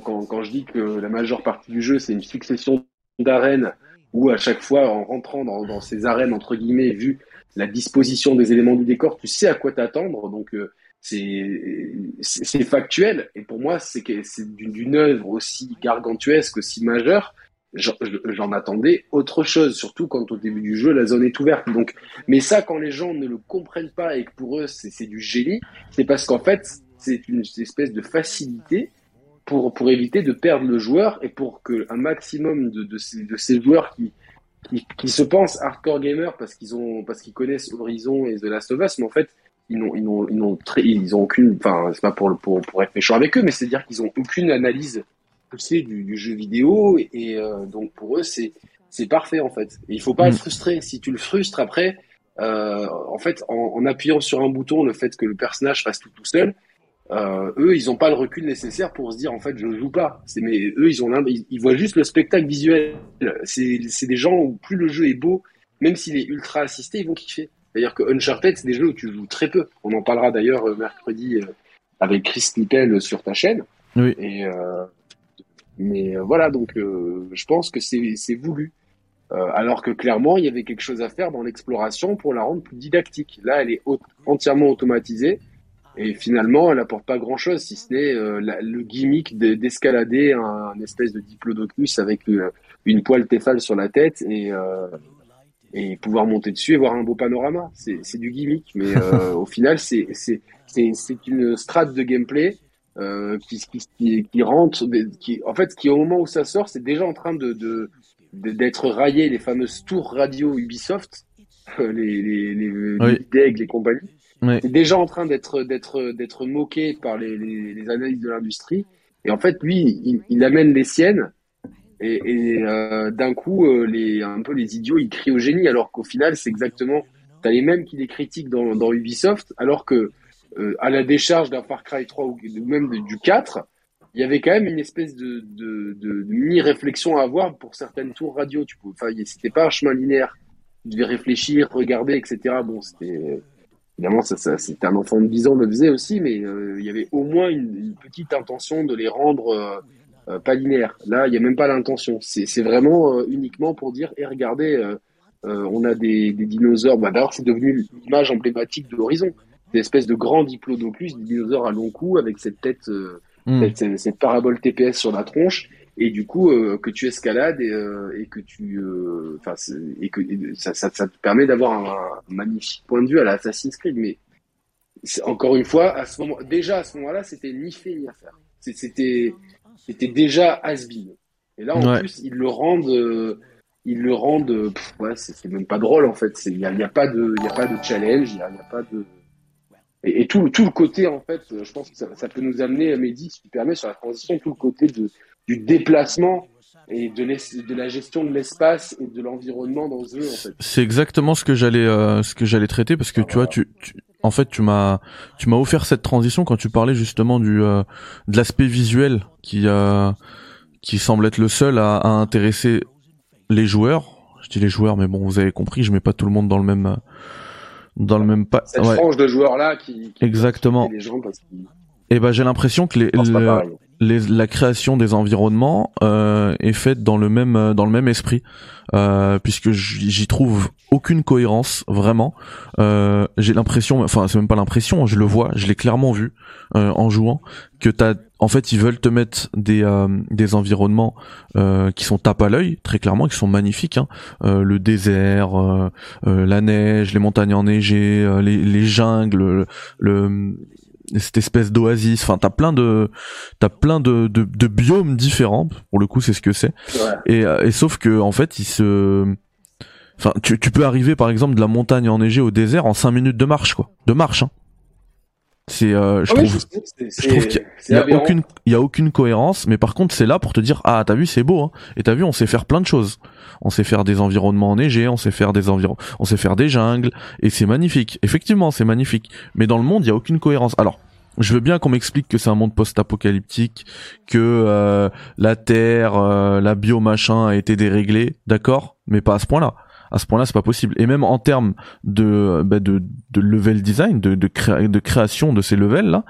quand, je dis que la majeure partie du jeu c'est une succession d'arènes où à chaque fois, en rentrant dans, ces arènes, entre guillemets, vu la disposition des éléments du décor, tu sais à quoi t'attendre. Donc, euh, c'est factuel. Et pour moi, c'est d'une œuvre aussi gargantuesque, aussi majeure. J'en attendais autre chose, surtout quand au début du jeu, la zone est ouverte. Donc, mais ça, quand les gens ne le comprennent pas et que pour eux, c'est du génie, c'est parce qu'en fait, c'est une espèce de facilité pour, pour éviter de perdre le joueur et pour que un maximum de, de, ces, de ces joueurs qui, qui, qui, se pensent hardcore gamers parce qu'ils ont parce qu'ils connaissent Horizon et The Last of Us, mais en fait ils n'ont ils n'ont ils n'ont très ils ont aucune enfin c'est pas pour pour pour être méchant avec eux, mais c'est à dire qu'ils ont aucune analyse poussée du, du jeu vidéo et, euh, donc pour eux c'est c'est parfait en fait. Et il faut pas être mm. frustré. Si tu le frustres après, euh, en fait, en, en, appuyant sur un bouton, le fait que le personnage fasse tout tout seul, euh, eux, ils n'ont pas le recul nécessaire pour se dire en fait je ne joue pas. C'est mais eux, ils ont ils, voient juste le spectacle visuel. C'est c'est des gens où plus le jeu est beau, même s'il est ultra assisté, ils vont kiffer. C'est-à-dire que Uncharted, c'est des jeux où tu joues très peu. On en parlera d'ailleurs euh, mercredi euh, avec Chris Nippel sur ta chaîne. Oui. Et euh, mais voilà, donc je pense que c'est c'est voulu. alors que clairement, il y avait quelque chose à faire dans l'exploration pour la rendre plus didactique. Là, elle est entièrement automatisée. Et finalement, elle apporte pas grand-chose, si ce n'est euh, le gimmick d'escalader un, espèce de diplodocus avec euh, une poêle Tefal sur la tête et, euh, et pouvoir monter dessus et voir un beau panorama. C'est du gimmick, mais au final, c'est une strate de gameplay qui, qui, qui, rentre, qui, en fait, qui au moment où ça sort, c'est déjà en train de d'être raillé les fameuses tours radio Ubisoft, les, les, les, les DEG, les compagnies c'est déjà en train d'être d'être d'être moqué par les, les, analyses de l'industrie. Et en fait, lui, il, amène les siennes. Et, euh, d'un coup, euh, les un peu les idiots, ils crient au génie, alors qu'au final, c'est exactement. T'as les mêmes qui les critiquent dans, dans Ubisoft, alors que euh, à la décharge d'un Far Cry 3 ou même du 4, il y avait quand même une espèce de, mini réflexion à avoir pour certaines tours radio. Tu pouvais, c'était pas un chemin linéaire. Tu devais réfléchir, regarder, etc. Bon, c'était Évidemment, ça, ça c'était un enfant de 10 ans le faisait aussi, mais euh, il y avait au moins une, une, petite intention de les rendre euh, euh pas linéaires. Là, il n'y a même pas l'intention. C'est vraiment euh, uniquement pour dire, et eh, regardez, on a des, des dinosaures. Bah, D'ailleurs, c'est devenu l'image emblématique de l'horizon. Des espèces de grands diplodocus, des dinosaures à long cou avec cette tête, hmm. cette, cette, parabole TPS sur la tronche et du coup euh, que tu escalades et, euh, et que tu euh, enfin et que ça, ça, ça, te permet d'avoir un, magnifique point de vue à l'Assassin's Creed. Mais encore une fois à ce moment déjà à ce moment-là c'était ni fait ni à faire. C'était c'était déjà has -been. et là en plus ils le rendent ils le rendent ouais c'est même pas drôle en fait. Il y a, y a, pas de il y a pas de challenge il y a, y a, pas de et, et, tout, tout le côté en fait je pense que ça, ça peut nous amener Mehdi si tu permets sur la transition tout le côté de du déplacement et de, de la gestion de l'espace et de l'environnement dans jeu en fait. C'est exactement ce que j'allais euh, ce que j'allais traiter parce que tu vois tu, tu, en fait tu m'as tu m'as offert cette transition quand tu parlais justement du euh, de l'aspect visuel qui euh, qui semble être le seul à, à, intéresser les joueurs. Je dis les joueurs mais bon vous avez compris, je mets pas tout le monde dans le même dans le même pas cette frange de joueurs là qui, qui exactement. les gens parce et eh ben j'ai l'impression que les les, la création des environnements euh, est faite dans le même euh, dans le même esprit, euh, puisque j'y trouve aucune cohérence vraiment. Euh, J'ai l'impression, enfin c'est même pas l'impression, je le vois, je l'ai clairement vu euh, en jouant que t'as, en fait ils veulent te mettre des euh, des environnements qui sont tape à l'œil, très clairement, qui sont magnifiques, hein. le désert, la neige, les montagnes enneigées, les, les jungles, le cette espèce d'oasis. Enfin, t'as plein de t'as plein de, de, de, biomes différents. Pour le coup, c'est ce que c'est. Et, euh, et sauf que en fait, il se Enfin, tu, tu peux arriver par exemple de la montagne enneigée au désert en 5 minutes de marche, quoi. De marche, hein. C'est, euh, je, ah trouve, je, trouve, qu'il y, a, aucune, il y a aucune cohérence, mais par contre c'est là pour te dire ah t'as vu c'est beau hein. et t'as vu on sait faire plein de choses, on sait faire des environnements enneigés, on sait faire des environnements, on sait faire des jungles et c'est magnifique. Effectivement c'est magnifique, mais dans le monde il y a aucune cohérence. Alors je veux bien qu'on m'explique que c'est un monde post-apocalyptique, que euh, la terre, euh, la bio machin a été déréglée, d'accord, mais pas à ce point-là à ce point-là, c'est pas possible. Et même en termes de, bah, de, de level design, de, de, de création de ces levels là,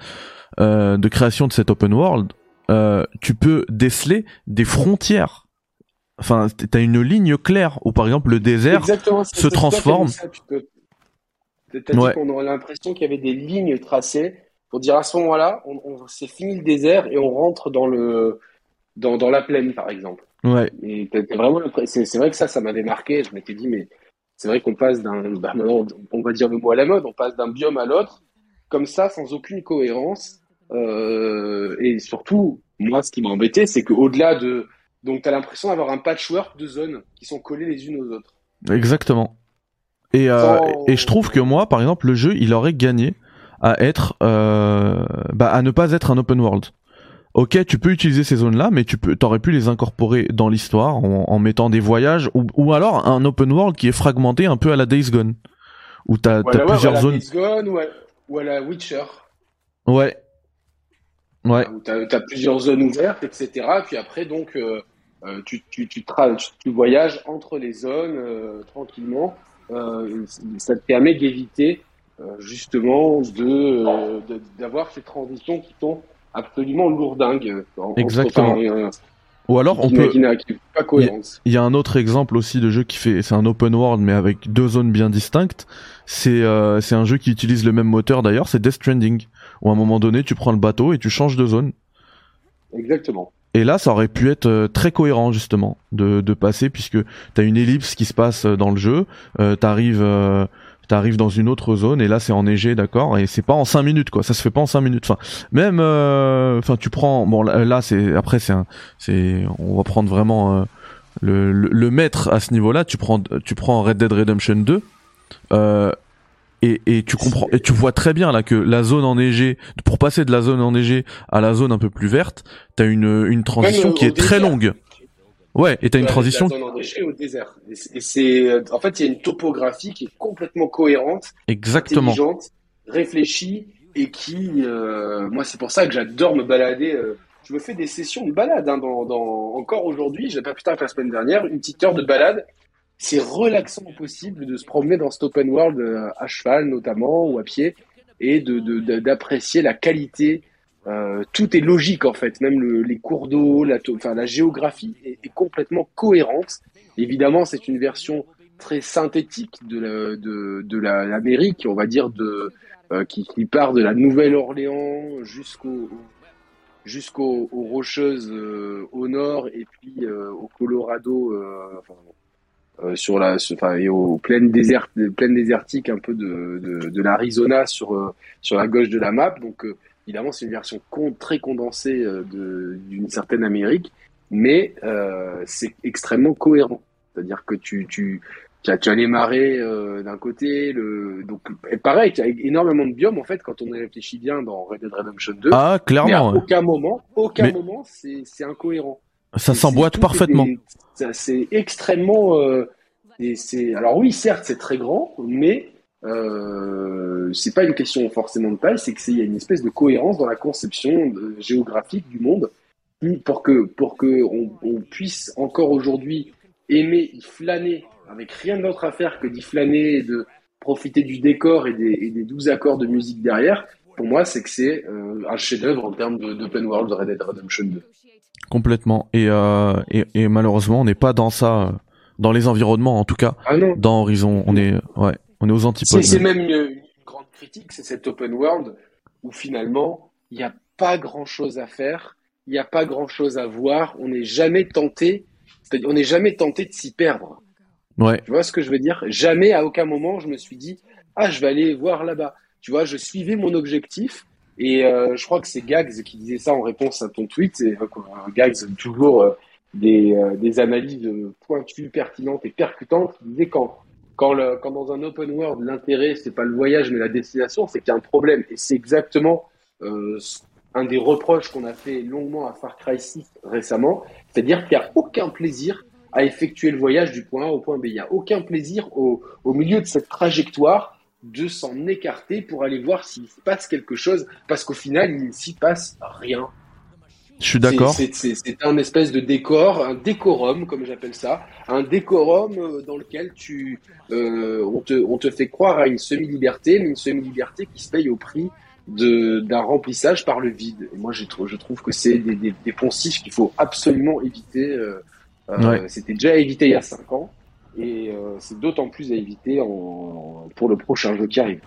euh, de création de cet open world, euh, tu peux déceler des frontières. Enfin, t'as une ligne claire où par exemple le désert se transforme. T'as dit qu'on aurait l'impression qu'il y avait des lignes tracées pour dire à ce moment-là, on, on c'est fini le désert et on rentre dans le dans, dans la plaine par exemple. Ouais. Et vraiment, c'est vrai que ça, ça m'avait marqué. Je m'étais dit, mais c'est vrai qu'on passe d'un, bah, on va dire le mot à la mode, on passe d'un biome à l'autre, comme ça, sans aucune cohérence. Euh, et surtout, moi, ce qui m'a embêté, c'est qu'au-delà de, donc, tu as l'impression d'avoir un patchwork de zones qui sont collées les unes aux autres. Exactement. Et, euh, et je trouve que moi, par exemple, le jeu, il aurait gagné à être, euh, bah, à ne pas être un open world ok, tu peux utiliser ces zones-là, mais tu peux, t'aurais pu les incorporer dans l'histoire en, mettant des voyages ou, alors un open world qui est fragmenté un peu à la Days Gone, où t'as as plusieurs zones. Days Gone ou à, la Witcher. Ouais. Ouais. Où t'as as plusieurs zones ouvertes, etc. Puis après, donc, euh, euh, tu, tu, tu, tu, voyages entre les zones euh, tranquillement. ça te permet d'éviter justement de d'avoir ces transitions qui sont absolument lourdingue. Exactement. ou alors on peut. Il y a un autre exemple aussi de jeu qui fait, c'est un open world mais avec deux zones bien distinctes. C'est euh, c'est un jeu qui utilise le même moteur d'ailleurs, c'est Death Stranding. Où à un moment donné, tu prends le bateau et tu changes de zone. Exactement. Et là, ça aurait pu être euh, très cohérent justement de, de passer puisque t'as une ellipse qui se passe dans le jeu, euh, t'arrives euh, t'arrives dans une autre zone et là c'est enneigé d'accord? Et c'est pas en 5 minutes quoi. Ça se fait pas en 5 minutes. Enfin même euh, enfin tu prends bon là, c'est après c'est c'est on va prendre vraiment euh, le, le, maître à ce niveau là tu prends tu prends Red Dead Redemption 2 euh, et, et tu comprends et tu vois très bien là que la zone enneigée pour passer de la zone enneigée à la zone un peu plus verte t'as une une transition qui est très longue Ouais, et t'as une transition. au désert. Et c'est, en fait, il y a une topographie qui est complètement cohérente, exactement, intelligente, réfléchie et qui, euh, moi, c'est pour ça que j'adore me balader. Euh, je me fais des sessions de balade hein, dans, dans, encore aujourd'hui. J'ai pas plus tard que la semaine dernière, une petite heure de balade. C'est relaxant possible de se promener dans cet open world euh, à cheval notamment ou à pied et de d'apprécier la qualité euh, tout est logique en fait, même le, les cours d'eau, la, enfin, la géographie est, complètement cohérente. Évidemment, c'est une version très synthétique de de, l'Amérique, on va dire, de, euh, qui, part de la Nouvelle-Orléans jusqu'au jusqu'aux Rocheuses euh, au nord et puis au Colorado, sur la, enfin, et aux plaines, désert, plaines désertiques un peu de, de l'Arizona sur, sur la gauche de la map. Donc, Évidemment, c'est une version très condensée euh, d'une certaine Amérique, mais euh, c'est extrêmement cohérent. C'est-à-dire que tu, tu, tu, as, tu as les marées euh, d'un côté, le donc pareil, tu as énormément de biomes en fait quand on y réfléchit bien dans Red Dead Redemption 2. Ah, clairement. Mais à aucun moment, aucun moment, c'est incohérent. Ça s'emboîte parfaitement. C'est extrêmement. Euh, c'est alors oui, certes, c'est très grand, mais euh, c'est pas une question forcément de taille, c'est qu'il y a une espèce de cohérence dans la conception géographique du monde pour que pour que on, puisse encore aujourd'hui aimer y flâner avec rien d'autre à faire que d'y flâner et de profiter du décor et des, et des 12 accords de musique derrière, pour moi, c'est que c'est un chef-d'œuvre en termes d'open world de Red Dead Redemption 2. Complètement. Et, et, et, malheureusement, on n'est pas dans ça, dans les environnements en tout cas. Ah non. Dans Horizon, on est, ouais, on est aux antipodes. C'est même une, une, grande critique, c'est cet open world où finalement, il n'y a pas grand-chose à faire, il n'y a pas grand-chose à voir, on n'est jamais tenté, on n'est jamais tenté de s'y perdre. Ouais. Tu vois ce que je veux dire? Jamais, à aucun moment, je me suis dit, ah, je vais aller voir là-bas. Tu vois, je suivais mon objectif. Et euh, je crois que c'est Gags qui disait ça en réponse à ton tweet. Et, euh, Gags, toujours euh, des, euh, des analyses pointues, pertinentes et percutantes, qui disait quand, quand, dans un open world, l'intérêt, c'est pas le voyage, mais la destination, c'est qu'il y a un problème. Et c'est exactement un des reproches qu'on a fait longuement à Far Cry 6 récemment. C'est-à-dire qu'il n'y a aucun plaisir à effectuer le voyage du point A au point B. Il n'y a aucun plaisir au, au milieu de cette trajectoire de s'en écarter pour aller voir s'il se passe quelque chose, parce qu'au final, il ne s'y passe rien. Je suis d'accord. C'est un espèce de décor, un décorum, comme j'appelle ça, un décorum euh, dans lequel tu, euh, on, te, on te fait croire à une semi-liberté, mais une semi-liberté qui se paye au prix d'un remplissage par le vide. Et moi, je trouve, je trouve que c'est des, des, des poncifs qu'il faut absolument éviter. Euh, euh, C'était déjà évité il y a 5 ans et euh, c'est d'autant plus à éviter en, pour le prochain jeu qui arrive.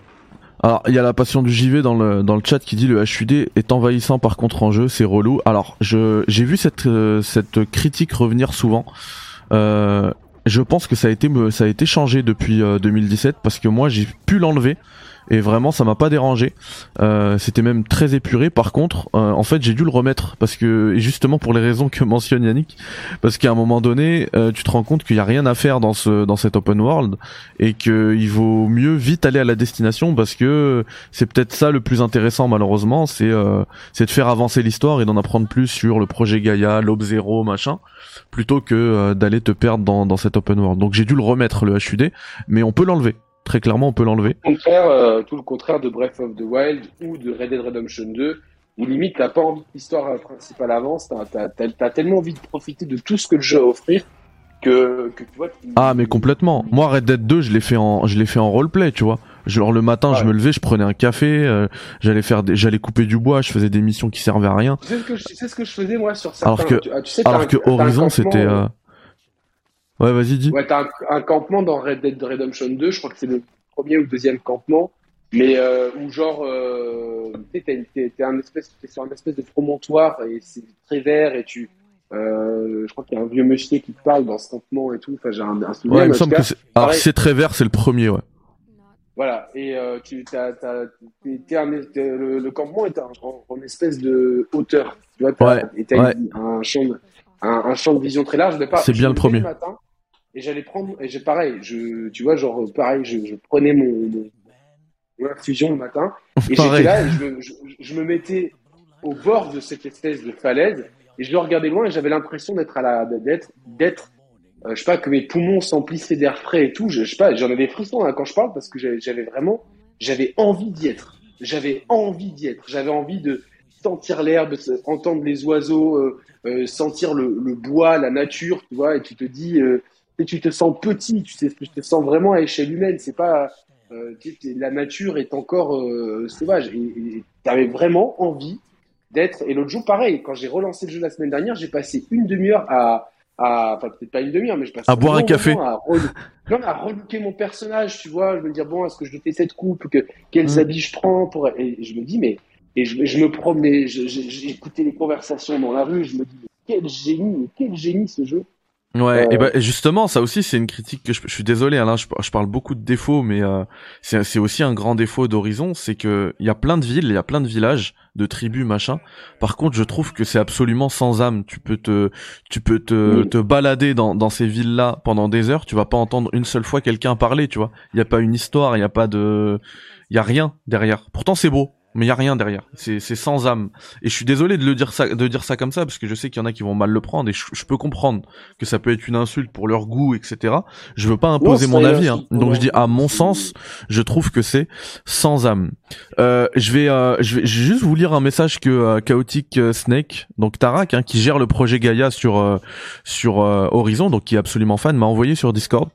Alors, il y a la passion du JV dans le dans le chat qui dit le HUD est envahissant par contre en jeu, c'est relou. Alors, je j'ai vu cette euh, cette critique revenir souvent. Euh, je pense que ça a été ça a été changé depuis 2017 parce que moi j'ai pu l'enlever et vraiment ça m'a pas dérangé. Euh, C'était même très épuré. Par contre, euh, en fait, j'ai dû le remettre parce que et justement pour les raisons que mentionne Yannick, parce qu'à un moment donné, euh, tu te rends compte qu'il y a rien à faire dans ce dans cet open world et qu'il vaut mieux vite aller à la destination parce que c'est peut-être ça le plus intéressant malheureusement, c'est euh, c'est de faire avancer l'histoire et d'en apprendre plus sur le projet Gaia, l'Ob Zero, machin, plutôt que euh, d'aller te perdre dans dans cet open world. Donc j'ai dû le remettre le HUD, mais on peut l'enlever Très clairement, on peut l'enlever. Tout, euh, tout le contraire de Breath of the Wild ou de Red Dead Redemption 2, où limite, t'as pas envie que l'histoire principale avance, t'as as, tellement envie de profiter de tout ce que le jeu a à offrir que, que tu vois. Ah, mais complètement. Moi, Red Dead 2, je l'ai fait en, je l'ai fait en roleplay, tu vois. Genre le matin, je me levais, je prenais un café, euh, j'allais faire, des, j'allais couper du bois, je faisais des missions qui servaient à rien. Tu sais ce que je, ce que je faisais moi sur certains. Alors que, tu, sais, alors que Horizon, c'était. Euh, Ouais, vas-y, dis. Ouais, t'as un, campement dans Red Dead Redemption 2, je crois que c'est le premier ou deuxième campement, mais euh, où genre, euh, t'es un espèce, es sur un espèce de promontoire et c'est très vert et tu, euh, je crois qu'il y a un vieux monsieur qui te parle dans ce campement et tout. Enfin, j'ai un, un souvenir. Ouais, il me semble que c'est. Alors, c'est très vert, c'est le premier, ouais. Voilà, et euh, tu t'as, t'as, t'es, un, le, le, campement est en, en, espèce de hauteur. Tu vois, t'as, ouais, et t'as ouais. un, champ de, un, un, champ de vision très large. C'est bien le premier. Le matin, et j'allais prendre et j'ai pareil je tu vois genre pareil je, je prenais mon, mon, mon, infusion le matin. Et j'étais là et je me, je, je, me mettais au bord de cette espèce de falaise et je le regardais loin et j'avais l'impression d'être à la d'être d'être euh, je sais pas que mes poumons s'emplissaient d'air frais et tout je, je sais pas j'en avais frissons hein, quand je parle parce que j'avais vraiment j'avais envie d'y être. J'avais envie d'y être. J'avais envie de sentir l'herbe entendre les oiseaux euh, euh, sentir le, le, bois la nature tu vois et tu te dis et tu te sens petit, tu, sais, tu te sens vraiment à échelle humaine. C'est pas euh, la nature est encore euh, sauvage et tu avais vraiment envie d'être. Et l'autre jour, pareil, quand j'ai relancé le jeu la semaine dernière, j'ai passé une demi-heure à, à, enfin peut-être pas une demi-heure, mais je passais à boire un café, à, non, à relooker mon personnage, tu vois. Je me dire bon, est-ce que je fais cette coupe, que quels mmh. habits je prends pour, et je me dis mais et je, je me promenais, j'écoutais les conversations dans la rue, je me dis quel génie, quel génie ce jeu. Ouais, et bah justement, ça aussi c'est une critique que je, je suis désolé, Alain, je, je, parle beaucoup de défauts, mais euh, c'est aussi un grand défaut d'Horizon, c'est que il y a plein de villes, il y a plein de villages, de tribus, machin. Par contre, je trouve que c'est absolument sans âme. Tu peux te, tu peux te, te balader dans, dans ces villes-là pendant des heures, tu vas pas entendre une seule fois quelqu'un parler, tu vois. Il y a pas une histoire, il y a pas de, il y a rien derrière. Pourtant c'est beau, mais il y a rien derrière. C'est c'est sans âme. Et je suis désolé de le dire ça de dire ça comme ça parce que je sais qu'il y en a qui vont mal le prendre et je, je, peux comprendre que ça peut être une insulte pour leur goût etc. Je veux pas imposer mon avis. Hein. Donc je dis à mon sens, je trouve que c'est sans âme. Euh, je vais euh, je vais juste vous lire un message que euh, Chaotic euh, Snake donc Tarak hein, qui gère le projet Gaia sur euh, sur Horizon donc qui est absolument fan m'a envoyé sur Discord.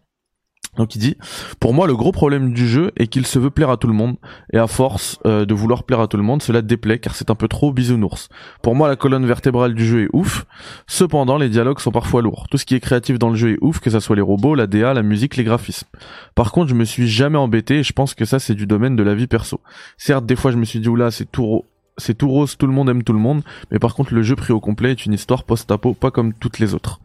Donc il dit, pour moi le gros problème du jeu est qu'il se veut plaire à tout le monde, et à force euh, de vouloir plaire à tout le monde, cela déplaît car c'est un peu trop bisounours. Pour moi la colonne vertébrale du jeu est ouf, cependant les dialogues sont parfois lourds. Tout ce qui est créatif dans le jeu est ouf, que ça soit les robots, la DA, la musique, les graphismes. Par contre je me suis jamais embêté, et je pense que ça c'est du domaine de la vie perso. Certes des fois je me suis dit, oula c'est tout c'est tout rose, tout le monde aime tout le monde, mais par contre le jeu pris au complet est une histoire post-apo, pas comme toutes les autres.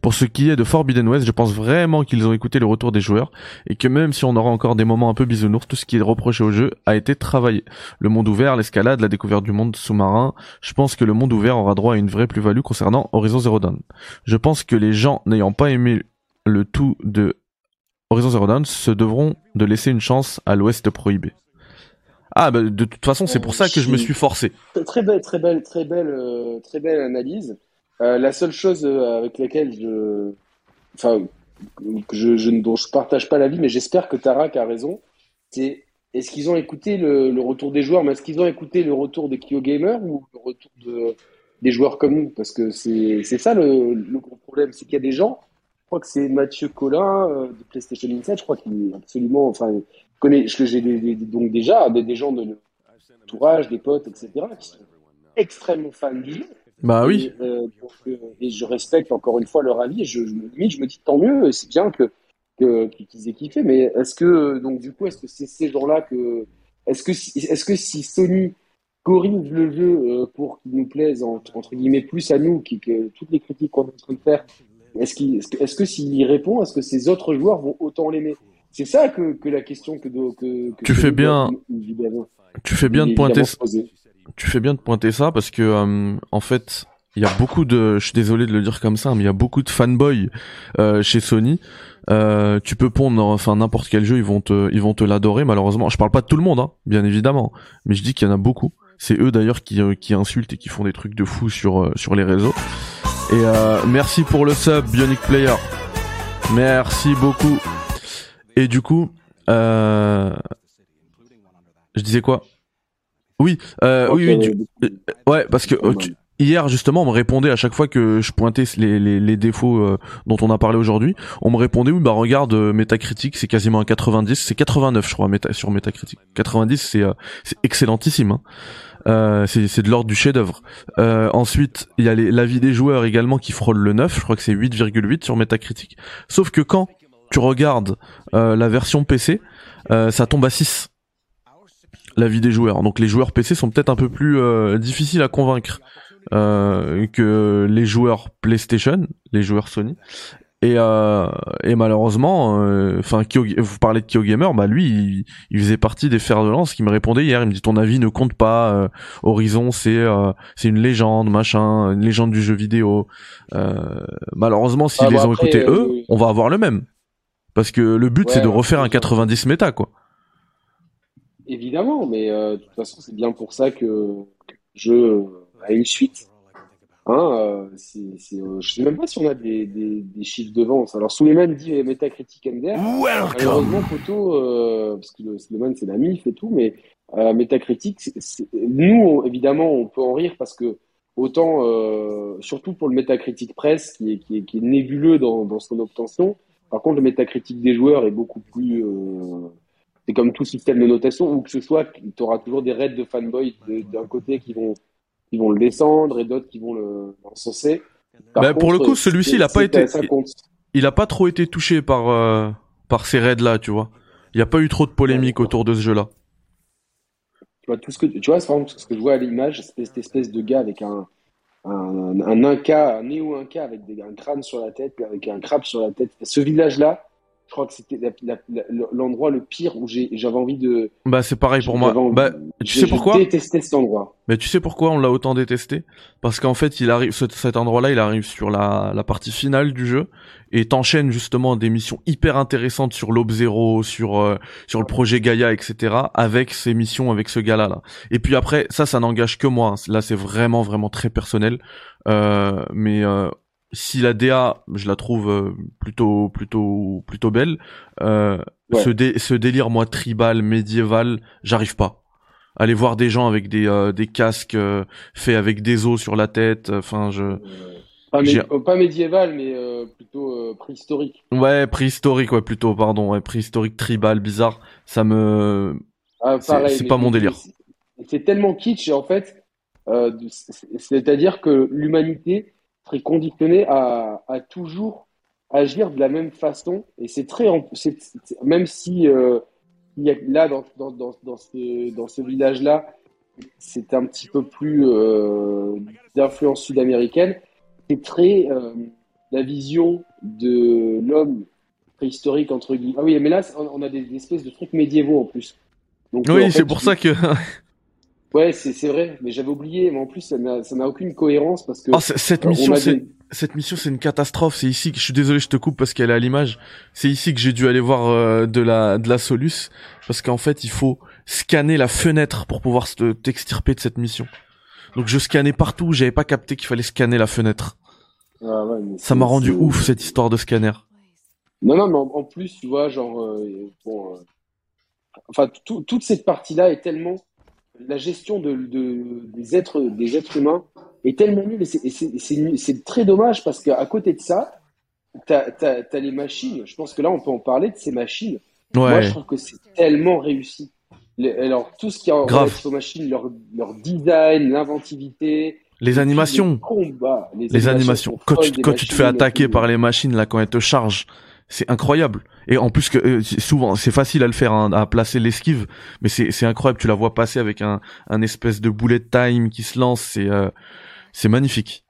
Pour ce qui est de Forbidden West, je pense vraiment qu'ils ont écouté le retour des joueurs et que même si on aura encore des moments un peu bisounours, tout ce qui est reproché au jeu a été travaillé. Le monde ouvert, l'escalade, la découverte du monde sous-marin, je pense que le monde ouvert aura droit à une vraie plus-value concernant Horizon Zero Dawn. Je pense que les gens n'ayant pas aimé le tout de Horizon Zero Dawn se devront de laisser une chance à l'Ouest prohibé. Ah bah de toute façon c'est pour ça que je me suis forcé. Très belle, très belle, très belle, euh, très belle analyse. Euh, la seule chose euh, avec laquelle je, enfin, je, je, je partage pas l'avis, mais j'espère que Tarak a raison, c'est est-ce qu'ils ont écouté le, retour des joueurs, mais est-ce qu'ils ont écouté le retour des Kyo Gamers ou le retour de, des joueurs comme nous Parce que c'est ça le, gros problème, c'est qu'il y a des gens, je crois que c'est Mathieu Collin euh, de PlayStation Inside, je crois qu'il est absolument, enfin, connaît, que j'ai donc déjà des, des gens de l'entourage, des potes, etc., qui sont extrêmement fans du jeu bah oui. Et, euh, euh, et, je respecte encore une fois leur avis. Et je, je, limite, je me dis tant mieux, c'est bien que qu'ils aient kiffé. Mais est-ce que donc du coup, est-ce que c'est ces gens-là que est-ce que si, est-ce que si Sony corrige le jeu euh, pour qu'il nous plaise entre, entre, guillemets plus à nous, qui, que toutes les critiques qu'on est en train de faire, est-ce qu'il est-ce que, est-ce que s'il répond, est-ce que ces autres joueurs vont autant l'aimer? C'est ça que, que la question que, que, que tu fais bien. Tu fais bien de pointer. Tu fais bien de pointer ça parce que euh, en fait, il y a beaucoup de, je suis désolé de le dire comme ça, mais il y a beaucoup de fanboys euh, chez Sony. Euh, tu peux pondre, enfin n'importe quel jeu, ils vont te, ils vont te l'adorer. Malheureusement, je parle pas de tout le monde, hein, bien évidemment, mais je dis qu'il y en a beaucoup. C'est eux d'ailleurs qui, qui insultent et qui font des trucs de fou sur sur les réseaux. Et merci pour le sub, Bionic Player. Merci beaucoup. Et du coup, je disais quoi? Oui, euh, oui, oui, euh, ouais, parce que euh, hier justement, on me répondait à chaque fois que je pointais les, les, les défauts euh, dont on a parlé aujourd'hui, on me répondait oui, bah regarde, Metacritic, c'est quasiment un 90, c'est 89 je crois sur Metacritic. 90, c'est c'est excellentissime. Hein. Euh, c'est de l'ordre du chef-d'œuvre. Euh, ensuite, il y a l'avis des joueurs également qui frôle le 9, je crois que c'est 8,8 sur Metacritic. Sauf que quand tu regardes la version PC, ça tombe à 6 la vie des joueurs. Donc les joueurs PC sont peut-être un peu plus euh, difficiles à convaincre euh, que les joueurs PlayStation, les joueurs Sony. Et, euh, et malheureusement, enfin, vous parlez de KyoGamer, bah lui, il, faisait partie des fers de lance qui me répondait hier. Il me dit ton avis ne compte pas. Horizon, c'est c'est une légende, machin, une légende du jeu vidéo. malheureusement, s'ils ah, les bah ont écoutés eux, on va avoir le même. Parce que le but, c'est de refaire un 90 méta, quoi. Évidemment, mais euh, de toute façon, c'est bien pour ça que le jeu a une suite. Hein, euh, c'est, c'est, euh, je sais même pas si on a des, des, des chiffres de vente. Alors, Suleiman dit Metacritic MDR. Malheureusement, photo, euh, parce que Suleiman, c'est la MIF et tout, mais euh, Metacritic, c'est, nous, évidemment, on peut en rire parce que autant, surtout pour le Metacritic Press, qui est, qui est, qui est nébuleux dans, dans son obtention, par contre, le Metacritic des joueurs est beaucoup plus c'est comme tout système de notation, où que ce soit, tu auras toujours des raids de fanboys d'un côté qui vont, qui vont le descendre et d'autres qui vont le l'encenser. Bah, pour le coup, celui-ci, il a pas été, il a pas trop été touché par, euh, par ces raids-là, tu vois. Il n'y a pas eu trop de polémique autour de ce jeu-là. Tu vois, tout ce que, tu vois, ce que je vois à l'image, cette espèce de gars avec un, un, un Inca, un néo-Inca avec des, un crâne sur la tête, avec un crabe sur la tête. Ce village-là, je crois que c'était l'endroit le pire où j'avais envie de. Bah c'est pareil pour moi. bah tu sais pourquoi? détesté cet endroit. Mais tu sais pourquoi on l'a autant détesté? Parce qu'en fait il arrive cet endroit-là, il arrive sur la, la partie finale du jeu et t'enchaînes justement des missions hyper intéressantes sur l'Aube Zero, sur euh, sur le projet Gaia, etc. Avec ces missions avec ce gars-là. Là. Et puis après ça, ça n'engage que moi. Là c'est vraiment vraiment très personnel. Euh, mais euh, si la DA, je la trouve euh, plutôt plutôt plutôt belle, euh, ce, ce délire moi tribal médiéval, j'arrive pas. Aller voir des gens avec des euh, des casques euh, faits avec des os sur la tête, enfin je Pas, mé- J'ai- euh, pas médiéval, mais euh, plutôt euh, préhistorique. Ouais, préhistorique, ouais, plutôt, pardon, ouais, préhistorique, tribal, bizarre. Ça me, Ah, C'est- pas mon délire. c'est- tellement kitsch, en fait, euh, c'est-à-dire que l'humanité serait conditionnée à, à toujours agir de la même façon, et c'est très, c'est- c'est- même si euh, il y a, là dans, dans, dans, dans ce, dans ce village-là, c'est un petit peu plus euh, d'influence sud-américaine, c'est très euh, la vision de l'homme préhistorique entre guillemets. Ah oui, mais là, on on a des, des espèces de trucs médiévaux en plus. Donc, oui, c'est pour ça que, Ouais, c'est c'est vrai, mais j'avais oublié. Mais en plus, ça n'a ça n'a aucune cohérence parce que oh, cette on mission, des- cette mission, c'est une catastrophe. C'est ici que je suis désolé, je te coupe parce qu'elle est à l'image. C'est ici que j'ai dû aller voir euh, de la de la Solus parce qu'en fait, il faut scanner la fenêtre pour pouvoir t'extirper de cette mission. Donc je scannais partout, j'avais pas capté qu'il fallait scanner la fenêtre. Ah ouais, mais Ça m'a rendu ouf cette histoire de scanner. Non, non, mais en, en plus, tu vois, genre, euh, bon, euh, enfin, tout- toute cette partie-là est tellement la gestion de, de- des êtres des êtres humains est tellement nulle et c'est très dommage parce qu'à côté de ça, t'as t'as t'as les machines. Je pense que là, on peut en parler de ces machines. Moi, je trouve que c'est tellement réussi. Alors, tout ce qui est en aux machines, leur, leur design, l'inventivité, Les animations. les combats, les, Les animations. Quand folles tu, tu te fais attaquer par les machines là quand elles te chargent, c'est incroyable. Et en plus que euh, souvent c'est facile à le faire, hein, à placer l'esquive, mais c'est c'est incroyable. Tu la vois passer avec un un espèce de bullet time qui se lance, c'est euh, c'est magnifique.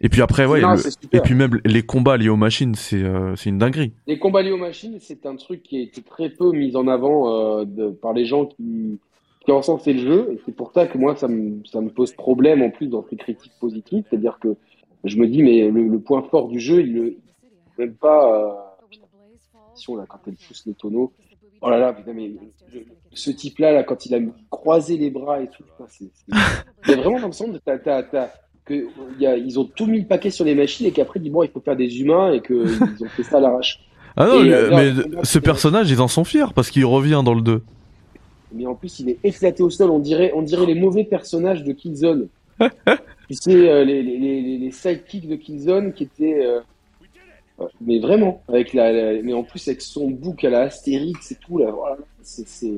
Et puis après ouais, Non, le- c'est et puis même les combats liés aux machines, c'est euh, c'est une dinguerie. Les combats liés aux machines, c'est un truc qui a été très peu mis en avant euh, de- par les gens qui, qui ont sensé le jeu. Et c'est pour ça que moi, ça me, ça me pose problème en plus dans ces critiques positives. C'est-à-dire que je me dis, mais le, le point fort du jeu, il le, même pas, euh, là, quand elle pousse les tonneaux. Oh là là, putain, mais le- ce type-là, là, quand il a croisé les bras et tout, putain, c'est, c'est- il y a vraiment l'impression que t'as, t'as, t'as- que il y a, ils ont tout mis le paquet sur les machines et qu'après, bon, il faut faire des humains et qu'ils ont fait ça à l'arrache. Ah non, Et, le- euh, là, mais combat, ce c'est- personnage, ils en sont fiers parce qu'il revient dans le 2. Mais en plus, il est éclaté au sol. On dirait, on dirait les mauvais personnages de Killzone. tu sais, euh, les, les, les, les sidekicks de Killzone qui étaient. euh, euh, mais vraiment, avec la, la- mais en plus avec son bouc à la Astérix et tout là, voilà, c'est, c'est,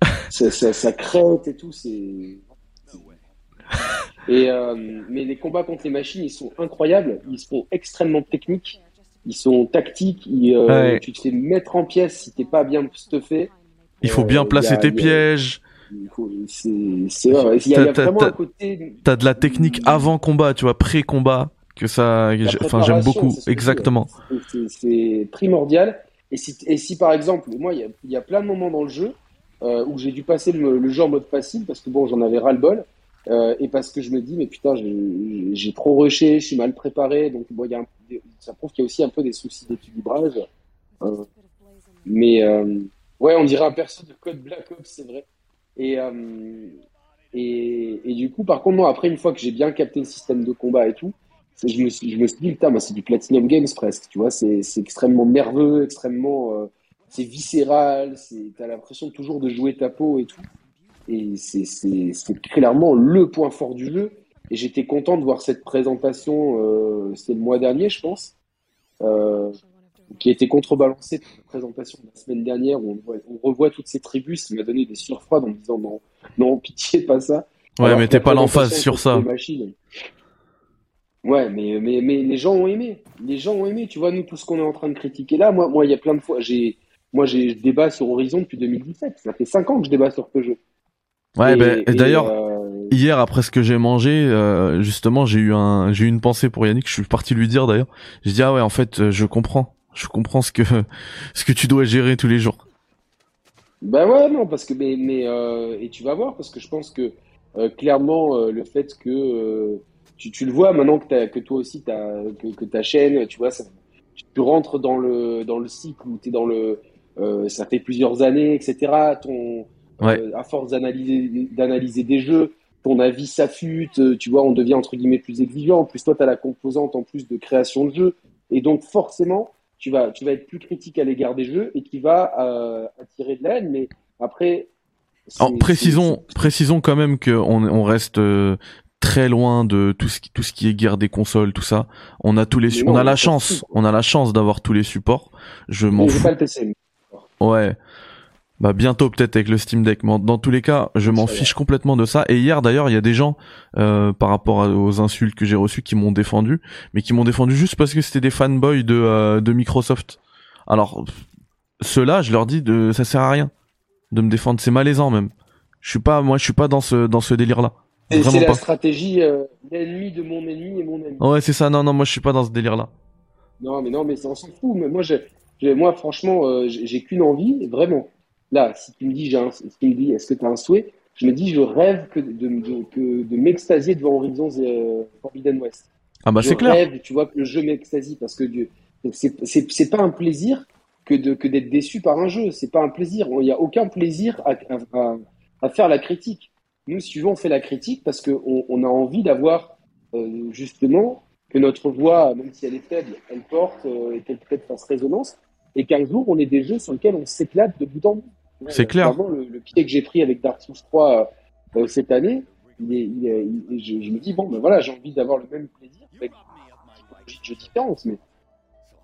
ça, ça, ça crête et tout, c'est. Et euh, mais les combats contre les machines, ils sont incroyables, ils sont extrêmement techniques, ils sont tactiques, ils, euh, Ouais. tu te fais mettre en pièces si t'es pas bien stuffé. Il faut Euh, bien y placer a- tes a- pièges. il faut- C'est, c'est, ouais, il y a, vraiment un côté. T'as de la technique avant combat, tu vois, pré-combat, que ça, enfin j'aime beaucoup, exactement. c'est, primordial. Et si, et si par exemple, moi, il y y a plein de moments dans le jeu euh, où j'ai dû passer le, le jeu en mode facile parce que bon, j'en avais ras-le-bol. euh, et parce que je me dis, mais putain, j'ai, trop rushé, je suis mal préparé. Donc, bon, y a un- ça prouve qu'il y a aussi un peu des soucis d'équilibrage. Euh, mais ouais, on dirait un perso de code Black Ops, c'est vrai. Et, et, et du coup, par contre, moi, après, une fois que j'ai bien capté le système de combat et tout, je me je me suis dit, putain, c'est du Platinum Games presque, tu vois, c'est, extrêmement nerveux, extrêmement, euh, c'est viscéral, t'as l'impression toujours de jouer ta peau et tout. Et c'est, clairement le point fort du jeu. Et j'étais content de voir cette présentation, euh, c'était le mois dernier, je pense, euh, qui a été contrebalancée par la présentation de la semaine dernière où on, voit- on revoit toutes ces tribus. Ça m'a donné des surfroides en me disant non, non, pitié, pas ça. Ouais, Alors mais t'es pas l'emphase sur ça. machines- Ouais, mais, mais, mais les gens ont aimé. Les gens ont aimé. Tu vois, nous, tout ce qu'on est en train de critiquer là, moi, moi, il y a plein de fois, j'ai, moi, j'ai, je débat sur Horizon depuis 2017. Ça fait 5 ans que je débat sur ce jeu. Ouais, Et- ben, et d'ailleurs, euh, hier après ce que j'ai mangé, euh, justement, j'ai eu un, j'ai eu une pensée pour Yannick. Je suis parti lui dire d'ailleurs. J'ai dit ah ouais, en fait, euh, je comprends, je comprends ce que, ce que tu dois gérer tous les jours. Bah ouais, non, parce que mais, mais euh, et tu vas voir, parce que je pense que clairement le fait que tu, tu le vois maintenant que t'as, que toi aussi t'as, que, que ta chaîne, tu vois, ça, tu rentres dans le dans le cycle où t'es dans le euh, ça fait plusieurs années, etc. Ton Ouais. euh, à force d'analyser des jeux, ton avis s'affûte, euh, tu vois, on devient entre guillemets plus exigeant. En plus, toi, t'as la composante en plus de création de jeux, et donc forcément tu vas, tu vas être plus critique à l'égard des jeux et qui va euh, attirer de la haine. Mais après, Alors, précisons, précisons quand même qu'on on reste euh, très loin de tout ce qui, tout ce qui est guerre des consoles, tout ça. On a tous les, Mais on non, a la chance, on a la chance d'avoir tous les supports. Je m'en fous. pas le PC. Ouais. Bah bientôt peut-être avec le Steam Deck, mais dans tous les cas, je m'en fiche complètement de ça. Et hier d'ailleurs, il y a des gens euh, par rapport aux insultes que j'ai reçues qui m'ont défendu, mais qui m'ont défendu juste parce que c'était des fanboys de euh, de Microsoft. Alors ceux-là, je leur dis de ça sert à rien de me défendre, c'est malaisant même. Je suis pas moi, je suis pas dans ce dans ce délire-là. C'est Vraiment c'est la pas. stratégie euh, l'ennemi de mon ennemi et mon ami. Ouais, c'est ça. Non non, moi je suis pas dans ce délire-là. Non, mais non, mais on s'en fout. Mais moi, moi, franchement, euh, j'ai qu'une envie, vraiment. Là, si tu me dis, j'ai si tu me dis, est-ce que tu as un souhait? Je me dis, je rêve que de, de, de m'extasier devant Horizon euh, Forbidden West. Ah bah je c'est clair. rêve, tu vois, que le jeu m'extasie parce que c'est, pas un plaisir que de, que d'être déçu par un jeu. C'est pas un plaisir. Il n'y a aucun plaisir à, à, à, à faire la critique. Nous, si tu veux, on fait la critique parce qu'on on a envie d'avoir, euh, justement, que notre voix, même si elle est faible, elle porte euh, et qu'elle peut-être fasse résonance, et qu'un jour, on ait des jeux sur lesquels on s'éclate de bout en bout. C'est clair. Vraiment, le, le pied que j'ai pris avec Dark Souls 3 euh, cette année, il est, il est- il- je, je me dis, bon, ben voilà, j'ai envie d'avoir le même plaisir avec une jeux différente, mais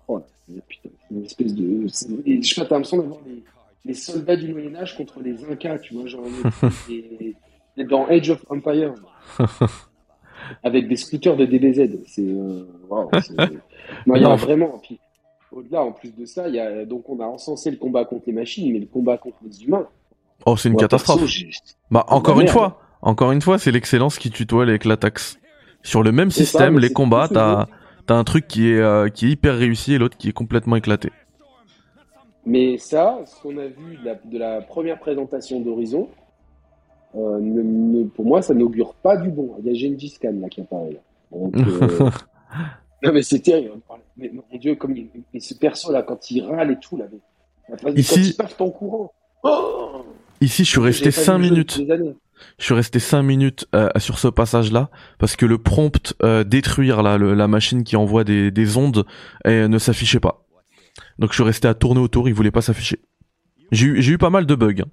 voilà, putain, c'est une espèce de. et Je sais pas, t'as l'impression d'avoir les, les soldats du Moyen-Âge contre les Incas, tu vois, genre les- dans Age of Empires. avec des scooters de DBZ. C'est. euh, non, il y a vraiment. Puis, au-delà, en plus de ça, il y a, donc on a encensé le combat contre les machines, mais le combat contre les humains. Oh, c'est une moi, catastrophe. perso, Bah encore une merde. fois, encore une fois, c'est l'excellence qui tutoie avec la taxe. Sur le même ça, système, les combats, t'as t'as un truc qui est euh, qui est hyper réussi et l'autre qui est complètement éclaté. Mais ça, ce qu'on a vu de la, de la première présentation d'Horizon, euh, ne- ne- pour moi, ça n'augure pas du bon. Il y a Gengis Khan là qui apparaît. Là. Donc, euh, non mais c'est terrible. Mais, mon Dieu, comme il, mais ce perso là, quand il râle et tout là, mais, phase- Ici- quand il part en courant. Oh Ici, je suis resté J'ai pas 5 vu le jeu minutes. Je suis resté 5 minutes euh, sur ce passage-là parce que le prompt euh, détruire là, le- la machine qui envoie des, des ondes euh, ne s'affichait pas. Donc je suis resté à tourner autour, il voulait pas s'afficher. J'ai eu, j'ai eu pas mal de bugs. hein.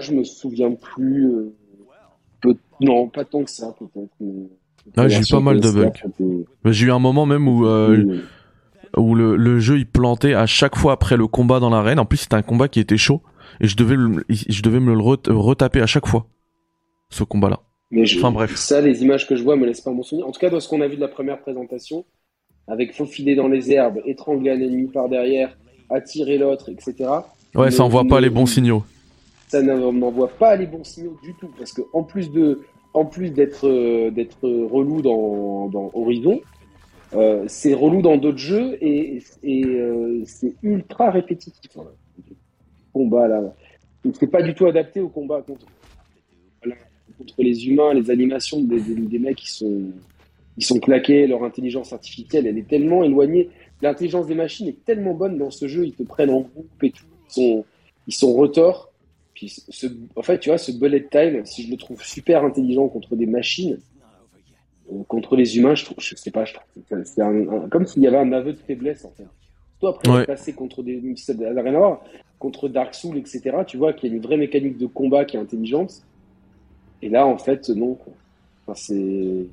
Je me souviens plus. euh, peu- Non, pas tant que ça peut-être. Ah, j'ai eu pas mal de PS4, bugs. J'ai eu un moment même où euh, Oui. où le, le jeu il plantait à chaque fois après le combat dans l'arène. En plus c'était un combat qui était chaud et je devais le- je devais me le ret- retaper à chaque fois ce combat là. Mais je- Enfin, bref. ça, les images que je vois me laissent pas mon souvenir. En tout cas, dans ce qu'on a vu de la première présentation, avec faufiler dans les herbes, étrangler un ennemi par derrière, attirer l'autre, etc. Ouais, ça envoie pas les bons signaux. Ça n'en- n'envoie pas les bons signaux du tout, parce que en plus de, en plus d'être euh, d'être relou dans, Horizon, euh, c'est relou dans d'autres jeux et, euh, c'est ultra répétitif. Voilà. Le Combat là, c'est pas du tout adapté au combat contre les humains, les animations des mecs qui sont ils sont claqués, leur intelligence artificielle, elle est tellement éloignée. L'intelligence des machines est tellement bonne dans ce jeu, ils te prennent en groupe et tout, ils sont, ils sont retors. Puis ce, en fait, tu vois, ce bullet time, si je le trouve super intelligent contre des machines, euh, contre les humains, je trouve, je sais pas, je trouve, c'est un- un- comme s'il y avait un aveu de faiblesse en fait. Toi, après, Ouais. passer contre des, ça n'a rien à voir, contre Dark Souls, etc. Tu vois qu'il y a une vraie mécanique de combat qui est intelligente. Et là, en fait, non. Enfin, c'est.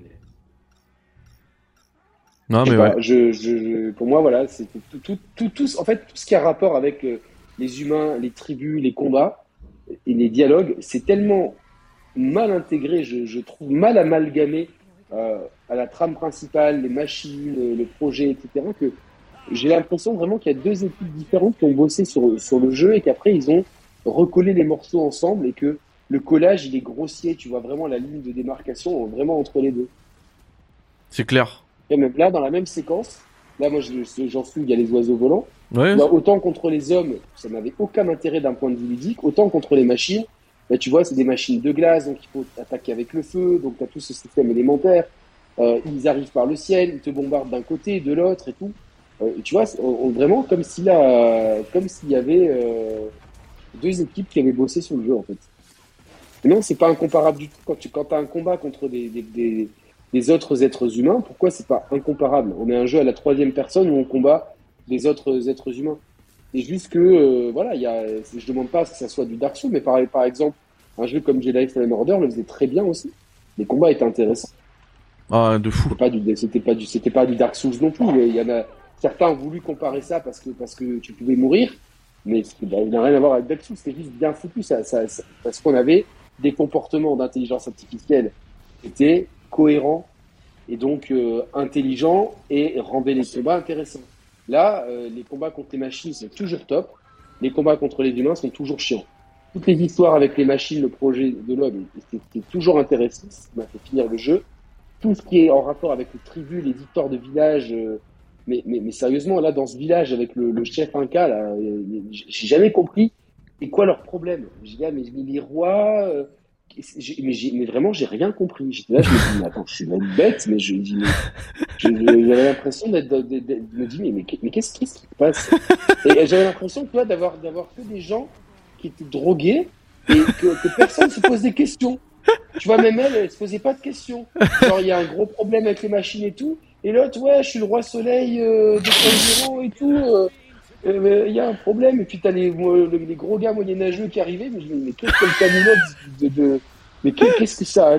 Non mais ouais. pas, je, je, je- pour moi, voilà, c'est tout, tout, tout, tout, en fait, tout ce qui a rapport avec euh, les humains, les tribus, les combats et les dialogues, c'est tellement mal intégré, je, je trouve mal amalgamé euh, à la trame principale, les machines, le projet, etc., que j'ai l'impression vraiment qu'il y a deux équipes différentes qui ont bossé sur, sur le jeu et qu'après ils ont recollé les morceaux ensemble et que le collage il est grossier, tu vois vraiment la ligne de démarcation vraiment entre les deux. C'est clair. Et même là, dans la même séquence, là, moi, je- j'en suis, il y a les oiseaux volants. Ouais. Bah, autant contre les hommes, ça n'avait aucun intérêt d'un point de vue ludique, autant contre les machines, là, tu vois, c'est des machines de glace, donc il faut attaquer avec le feu, donc tu as tout ce système élémentaire. Euh, ils arrivent par le ciel, ils te bombardent d'un côté, de l'autre et tout. Euh, tu vois, c'est- on- on- vraiment comme s'il a, comme s'il y avait euh, deux équipes qui avaient bossé sur le jeu, en fait. Mais non, c'est pas incomparable du tout. Quand tu quand as un combat contre des, des, des, des autres êtres humains, pourquoi c'est pas incomparable? On est un jeu à la troisième personne où on combat des autres êtres humains. C'est juste que, euh, voilà, il y a, je demande pas que ça soit du Dark Souls, mais par, par exemple, un jeu comme Jedi Fallen Order le faisait très bien aussi. Les combats étaient intéressants. Ah, de fou. C'était pas du, c'était pas du, c'était pas du Dark Souls non plus. Il y en a, certains ont voulu comparer ça parce que, parce que tu pouvais mourir. Mais bah, il n'a rien à voir avec Dark Souls. C'était juste bien foutu. Ça, ça, parce qu'on avait des comportements d'intelligence artificielle qui étaient cohérents et donc euh, intelligents et rendaient les combats intéressants. Là, euh, les combats contre les machines, c'est toujours top. Les combats contre les humains sont toujours chiants. Toutes les histoires avec les machines, le projet de l'homme, c'était toujours intéressant. Ça m'a fait finir le jeu tout ce qui est en rapport avec les tribus, les victoires de village. Euh, mais, mais, sérieusement, là, dans ce village, avec le, chef Inca, là, euh, j'ai jamais compris c'est quoi leur problème. J'ai dit, ah, mais, les rois. Mais, mais, vraiment, j'ai rien compris. J'étais là, je me dis, attends, je suis même bête, mais je dis, j'avais l'impression d'être, me dire, mais, mais, qu'est-ce, qu'est-ce qui se passe? Et j'avais l'impression, toi, d'avoir, d'avoir que des gens qui étaient drogués et que, que personne se pose des questions. Tu vois, même elle, elle se posait pas de questions. Genre, il y a un gros problème avec les machines et tout. Et l'autre, ouais, je suis le roi soleil euh, de et tout. Euh, il y a un problème. Et puis, t'as les, les gros gars moyenâgeux qui arrivaient. Mais je me dis, mais qu'est-ce que le de, de, Mais qu'est-ce que ça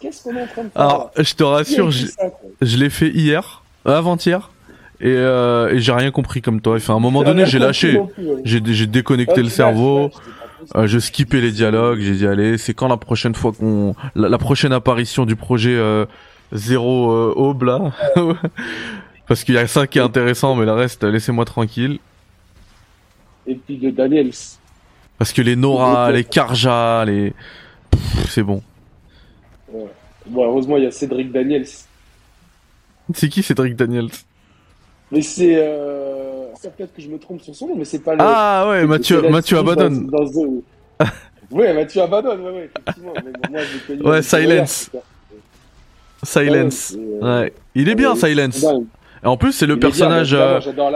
Qu'est-ce qu'on est en train de faire Alors, je te rassure, je, l'ai fait hier, avant-hier. Et, euh, et j'ai rien compris comme toi. Enfin, à un moment donné, j'ai lâché. J'ai déconnecté le cerveau. Euh, je skippais les dialogues, j'ai dit allez, c'est quand la prochaine fois qu'on la, prochaine apparition du projet euh, Zéro euh, Aube là Parce qu'il y a ça qui est intéressant, mais le reste, laissez-moi tranquille. Et puis de Daniels. Parce que les Nora, les Karja, les. C'est bon. Bon, heureusement, il y a Cédric Daniels. C'est qui Cédric Daniels Mais c'est. Euh peut-être que je me trompe sur son nom, mais c'est pas le. Ah ouais, Mathieu, Mathieu abandonne. ouais, Mathieu abandonne, ouais, ouais, effectivement. ouais, Silence. Silence. Euh, ouais. Il est bien, Silence. Et en plus, c'est le personnage. Euh. Euh.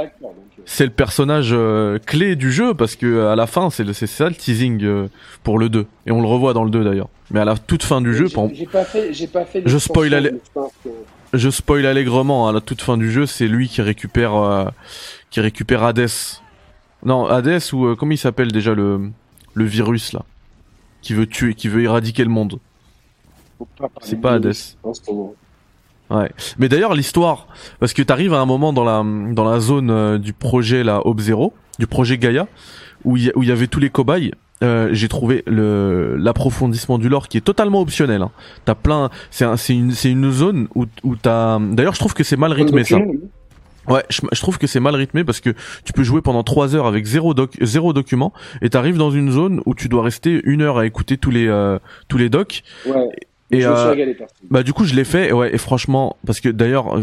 C'est le personnage clé du jeu parce que à la fin, c'est ça le teasing pour le 2 et on le revoit dans le 2 d'ailleurs. Mais à la toute fin du jeu, j'ai pas fait, j'ai pas fait. Je spoil Je spoil allègrement à la toute fin du jeu, c'est lui qui récupère qui récupère Hades. Non, Hades ou euh, comment il s'appelle déjà le le virus là qui veut tuer, qui veut éradiquer le monde? C'est pas Hades. Ouais. Mais d'ailleurs l'histoire, parce que t'arrives à un moment dans la dans la zone euh, du projet la Hope Zero, du projet Gaia, où il y, où y avait tous les cobayes. Euh, j'ai trouvé le l'approfondissement du lore qui est totalement optionnel. Hein. T'as plein, c'est c'est une c'est une zone où où t'as. D'ailleurs je trouve que c'est mal rythmé ça. Ouais, je, trouve que c'est mal rythmé parce que tu peux jouer pendant trois heures avec zéro doc, zéro document et t'arrives dans une zone où tu dois rester une heure à écouter tous les euh, tous les docs. Ouais. Et euh, bah du coup je l'ai fait et ouais et franchement parce que d'ailleurs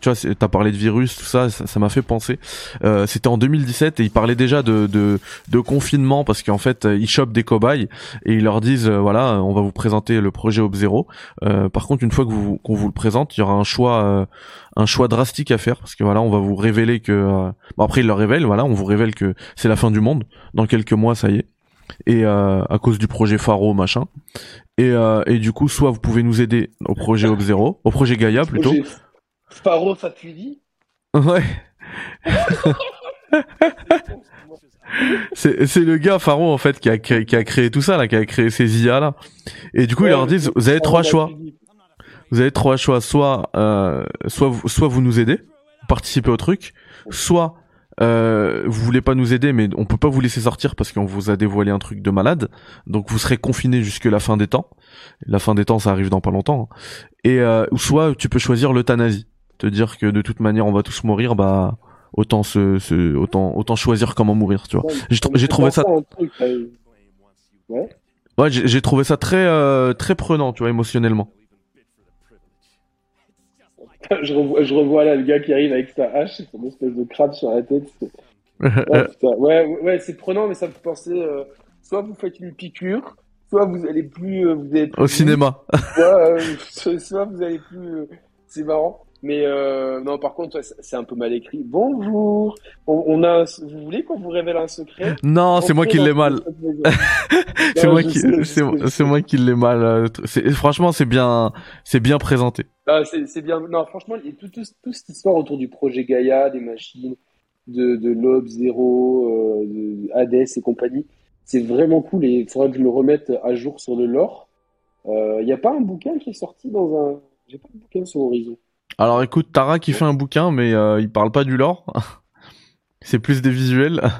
tu vois t'as parlé de virus tout ça ça m'a fait penser. Euh, c'était en 2017 et ils parlaient déjà de de, de confinement parce qu'en fait ils chopent des cobayes et ils leur disent euh, voilà on va vous présenter le projet Ob Zero. Euh, par contre une fois que vous qu'on vous le présente il y aura un choix euh, un choix drastique à faire parce que voilà on va vous révéler que bon après ils leur révèlent voilà on vous révèle que c'est la fin du monde. Dans quelques mois ça y est et euh, à cause du projet Faro machin. Et, euh, et du coup soit vous pouvez nous aider au projet Ob Zero au projet Gaia plutôt. Faro Fatuli ouais. C'est c'est le gars Faro en fait qui a créé, qui a créé tout ça là qui a créé ces IA là. Et du coup ils leur disent vous avez trois choix. vous avez trois choix. Soit euh, soit vous, soit vous nous aidez participer au truc. Soit euh, vous voulez pas nous aider, mais on peut pas vous laisser sortir parce qu'on vous a dévoilé un truc de malade. Donc vous serez confiné jusque la fin des temps. La fin des temps, ça arrive dans pas longtemps. Hein. Et euh, soit tu peux choisir l'euthanasie, te dire que de toute manière on va tous mourir, bah autant se, autant autant choisir comment mourir, tu vois. j'ai trouvé ça. Ouais. j'ai trouvé ça très euh, très prenant, tu vois, émotionnellement. je, revois, je revois là le gars qui arrive avec sa hache et son espèce de crabe sur la tête. ouais, ouais, c'est prenant, mais ça me fait penser. Euh, soit vous faites une piqûre, soit vous allez plus. Euh, vous allez Au cinéma. Euh, soit, vous allez plus. c'est marrant. Mais non, par contre, c'est un peu mal écrit. Bonjour. On, a. Vous voulez qu'on vous révèle un secret? Non, c'est moi qui l'ai mal. c'est moi qui. C'est moi qui l'ai mal. Franchement, c'est bien. C'est bien présenté. Ah, c'est bien. Non, franchement, il y a tout, tout, cette histoire autour du projet Gaïa, des machines, de, de Lob, Zero, euh, de Hades et compagnie. c'est vraiment cool et il faudra que je le remette à jour sur le lore. Il n'y a pas un bouquin qui est sorti dans un. J'ai pas de bouquin sur Horizon? Alors écoute, Tara qui fait un bouquin, mais euh, il parle pas du lore. c'est plus des visuels.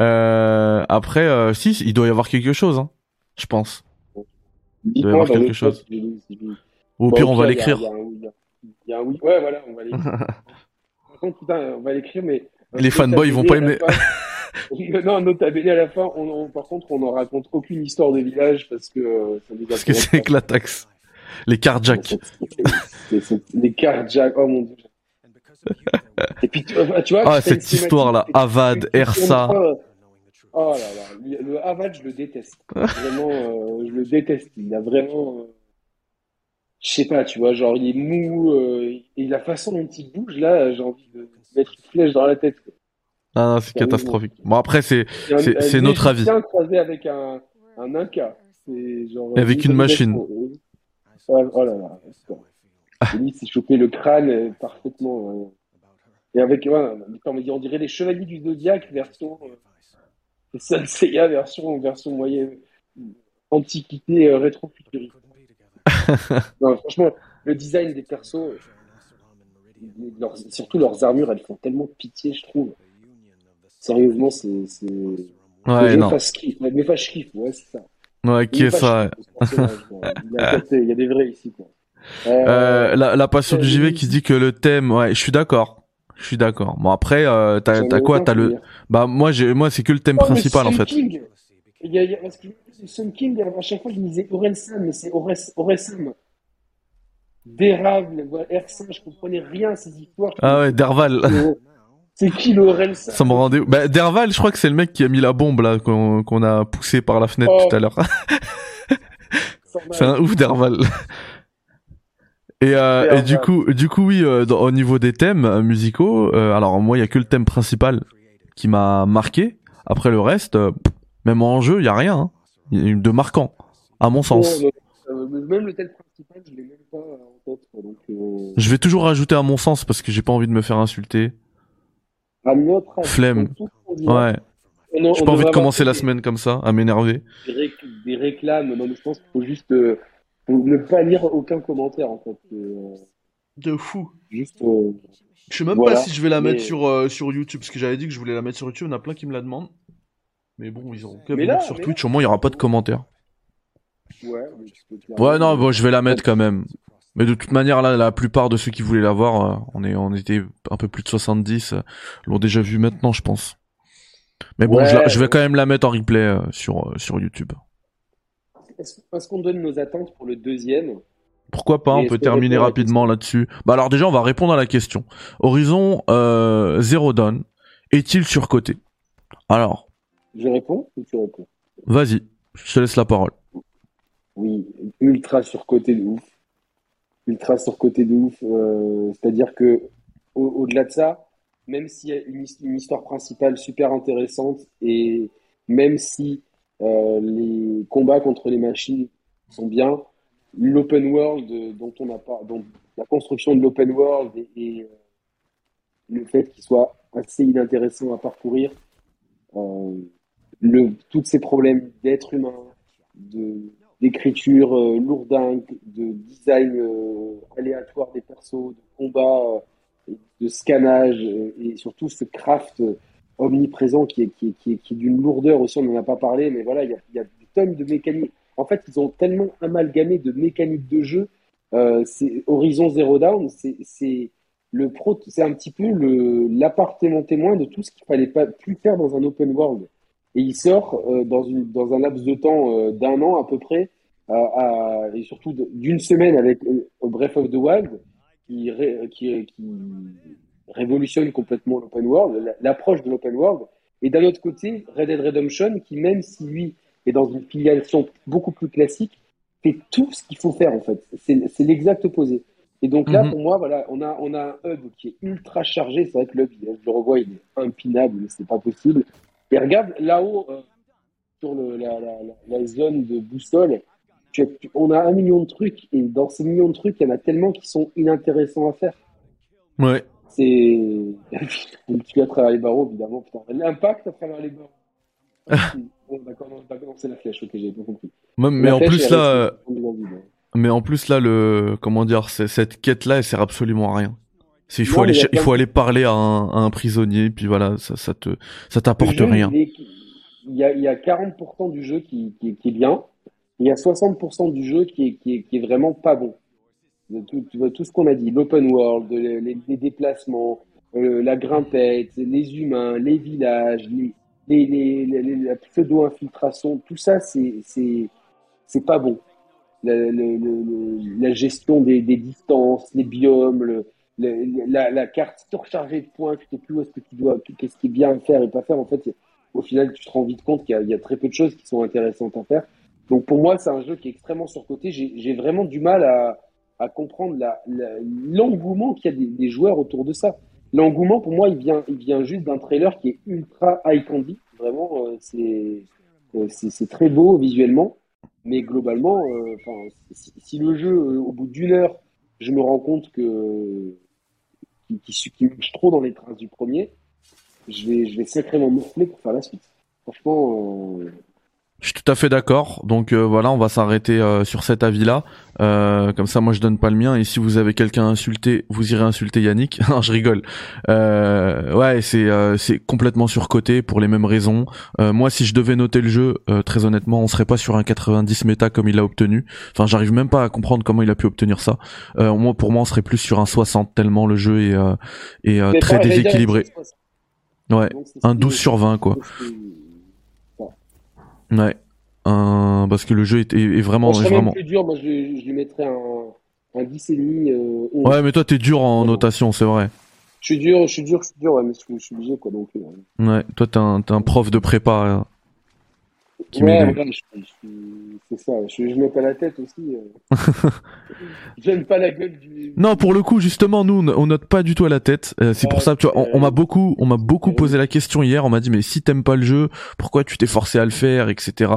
Euh, après, euh, si, il doit y avoir quelque chose, hein, je pense. Il doit y avoir quelque chose. Ou au pire, on va l'écrire. Il y a un oui. Ouais, voilà, on va l'écrire. Par contre, putain, on va l'écrire, mais. Les fanboys, ils vont pas aimer. non, nota bene à la fin. On, par contre, on n'en raconte aucune histoire de village parce que Parce que c'est éclataxe. Les carjacks. Les carjacks, oh mon dieu. Et puis, tu vois, ah, cette histoire-là, Avad, Ersa. Oh là là, le Avad, je le déteste. Vraiment, euh, je le déteste. Il a vraiment, euh, je sais pas, tu vois, genre il est mou euh, et la façon dont il bouge là, j'ai envie de mettre une flèche dans la tête. Ah, c'est catastrophique. Bon après c'est c'est notre avis. croisé avec un un Inca, c'est genre. Avec une machine. Oh là là. Il s'est chopé le crâne euh, parfaitement. Euh. Et avec, ouais, on dirait les Chevaliers du Zodiac version euh, Seiya version, version moyenne, antiquité euh, rétro-futuriste. franchement, le design des persos, surtout leurs armures, elles font tellement pitié, je trouve. Sérieusement, c'est. Ouais, non. Mais pas je kiffe, ouais, c'est ça. Ouais, qui est ça il, y a des vrais ici, quoi. Euh, la, la passion du JV qui dit que le thème, ouais, je suis d'accord. Je suis d'accord. Bon après, euh, t'as, t'as quoi? T'as le, bah moi j'ai, moi c'est que le thème oh, principal en fait. King. Il y a, il y a, parce que Sun King, à chaque fois je me disais Orelsan, mais c'est Orelsan. D'érable, R5, je comprenais rien à ces histoires. Ah ouais, Derval. C'est qui le Ça me rendait. Bah, Derval, je crois que c'est le mec qui a mis la bombe là qu'on a poussé par la fenêtre oh. tout à l'heure. c'est un ouf Derval. Et, euh, et du coup, du coup, oui, euh, au niveau des thèmes euh, musicaux, euh, alors moi, il y a que le thème principal qui m'a marqué. Après le reste, même en jeu, il y a rien hein. de marquant, à mon sens. même le thème principal, je l'ai même pas en tête. Donc, Je vais toujours rajouter à mon sens parce que j'ai pas envie de me faire insulter. À notre Flemme. Ouais. J'ai pas envie de commencer la semaine comme ça, à m'énerver. Des, réclames, non, mais je pense qu'il faut juste ne pas lire aucun commentaire en fait. Euh, de fou. Juste. Euh, je sais même pas si je vais la mettre sur, euh, sur YouTube, parce que j'avais dit que je voulais la mettre sur YouTube, il y en a plein qui me la demandent. Mais bon, ils auront que sur Twitch, au moins il y aura pas de commentaires. Ouais, ouais non, bon, je vais la mettre quand même. Mais de toute manière, là, la plupart de ceux qui voulaient la voir, on, est, on était un peu plus de 70, l'ont déjà vu maintenant, je pense. Mais bon, je, je, vais quand même la mettre en replay sur, sur YouTube est-ce qu'on donne nos attentes pour le deuxième? Pourquoi pas, on peut terminer rapidement là-dessus. Bah alors déjà, on va répondre à la question. Horizon euh, Zero Dawn est-il surcoté? Alors. Je réponds ou tu réponds? Vas-y, je te laisse la parole. Oui, ultra surcoté de ouf. Ultra surcoté de ouf. Euh, c'est-à-dire que au-delà de ça, même s'il y a une, histoire principale super intéressante et même si euh, les combats contre les machines sont bien. L'open world euh, dont on a pas, donc la construction de l'open world et, le fait qu'il soit assez inintéressant à parcourir, le, tous ces problèmes d'être humain, de d'écriture lourdingue, de design aléatoire des persos, de combat, de scannage et surtout ce craft omniprésent qui est, qui qui qui est d'une lourdeur aussi, on n'en a pas parlé, mais voilà, il y a, y a, des tonnes de mécaniques. En fait, ils ont tellement amalgamé de mécaniques de jeu. Euh, c'est Horizon Zero Dawn, c'est le pro, c'est un petit peu l'appartement témoin de tout ce qu'il fallait pas plus faire dans un open world. Et il sort euh, dans une dans un laps de temps euh, d'un an à peu près, à, et surtout d'une semaine avec Breath of the Wild, qui, qui, qui révolutionne complètement l'open world, l'approche de l'open world. Et d'un autre côté, Red Dead Redemption, qui même si lui est dans une filiation beaucoup plus classique, fait tout ce qu'il faut faire en fait. C'est l'exact opposé. Et donc là, mhm. pour moi, voilà, on a, on a un hub qui est ultra chargé. C'est vrai que le je le revois, il est impinable, c'est pas possible. Et regarde là-haut, euh, sur le, la, la, la, zone de boussole, on a un million de trucs. Et dans ces millions de trucs, il y en a tellement qui sont inintéressants à faire. Ouais. C'est. tu à travers les barreaux, évidemment. L'impact à travers les barreaux. d'accord, c'est la flèche, ok, j'ai pas compris. mais en plus là, mais en plus là, le comment dire, cette quête là, elle sert absolument à rien. Il faut aller, il faut aller parler à un, à un, prisonnier, puis voilà, ça, ça te, ça t'apporte rien. Il y, a, il y a 40% du jeu qui, qui, qui, est bien, il y a 60% du jeu qui est, vraiment pas bon. Tout, ce qu'on a dit, l'open world, les, déplacements, euh, la grimpette, les humains, les villages, la pseudo-infiltration, tout ça, c'est, pas bon. La, gestion des, distances, les biomes, le, la, la, carte surchargée de points, tu sais plus où est-ce que tu dois, qu'est-ce qui est bien à faire et pas faire. En fait, au final, tu te rends vite compte qu'il y, a très peu de choses qui sont intéressantes à faire. Donc pour moi, c'est un jeu qui est extrêmement surcoté. J'ai vraiment du mal à, comprendre l'engouement qu'il y a des, joueurs autour de ça. L'engouement, pour moi, il vient, il vient juste d'un trailer qui est ultra high candy. Vraiment, euh, euh, c'est très beau visuellement. Mais globalement, euh, si, le jeu, au bout d'une heure, je me rends compte que qui, qui, marche trop dans les traces du premier, je vais, je vais sacrément morfler pour faire la suite. Franchement, euh, je suis tout à fait d'accord. Donc euh, voilà, on va s'arrêter euh, sur cet avis-là. Euh, comme ça, moi, je donne pas le mien. Et si vous avez quelqu'un à insulter, vous irez insulter Yannick. non, je rigole. ouais, c'est c'est complètement surcoté pour les mêmes raisons. moi, si je devais noter le jeu, très honnêtement, on serait pas sur un 90 méta comme il a obtenu. Enfin, j'arrive même pas à comprendre comment il a pu obtenir ça. moi, pour moi, on serait plus sur un 60 tellement le jeu est est très déséquilibré. Ouais, un 12 sur 20 quoi. Ouais. Euh, parce que le jeu est, est, vraiment. Moi, je vraiment... plus dur, moi je, je lui mettrais un, un 10 et demi. Euh, ouais, mais toi t'es dur en notation, c'est vrai. Je suis dur, je suis dur, je suis dur, ouais, mais je, suis obligé quoi. Donc, euh... Ouais, toi t'es un, un prof de prépa. Qui ouais, ouais c'est ça. Je, je mets pas la tête aussi. Euh. J'aime pas la gueule du. Non, pour le coup, justement, nous, on note pas du tout à la tête. Euh, c'est pour ça, tu vois, on, m'a beaucoup, on m'a beaucoup posé la question hier. On m'a dit, mais si t'aimes pas le jeu, pourquoi tu t'es forcé à le faire, etc.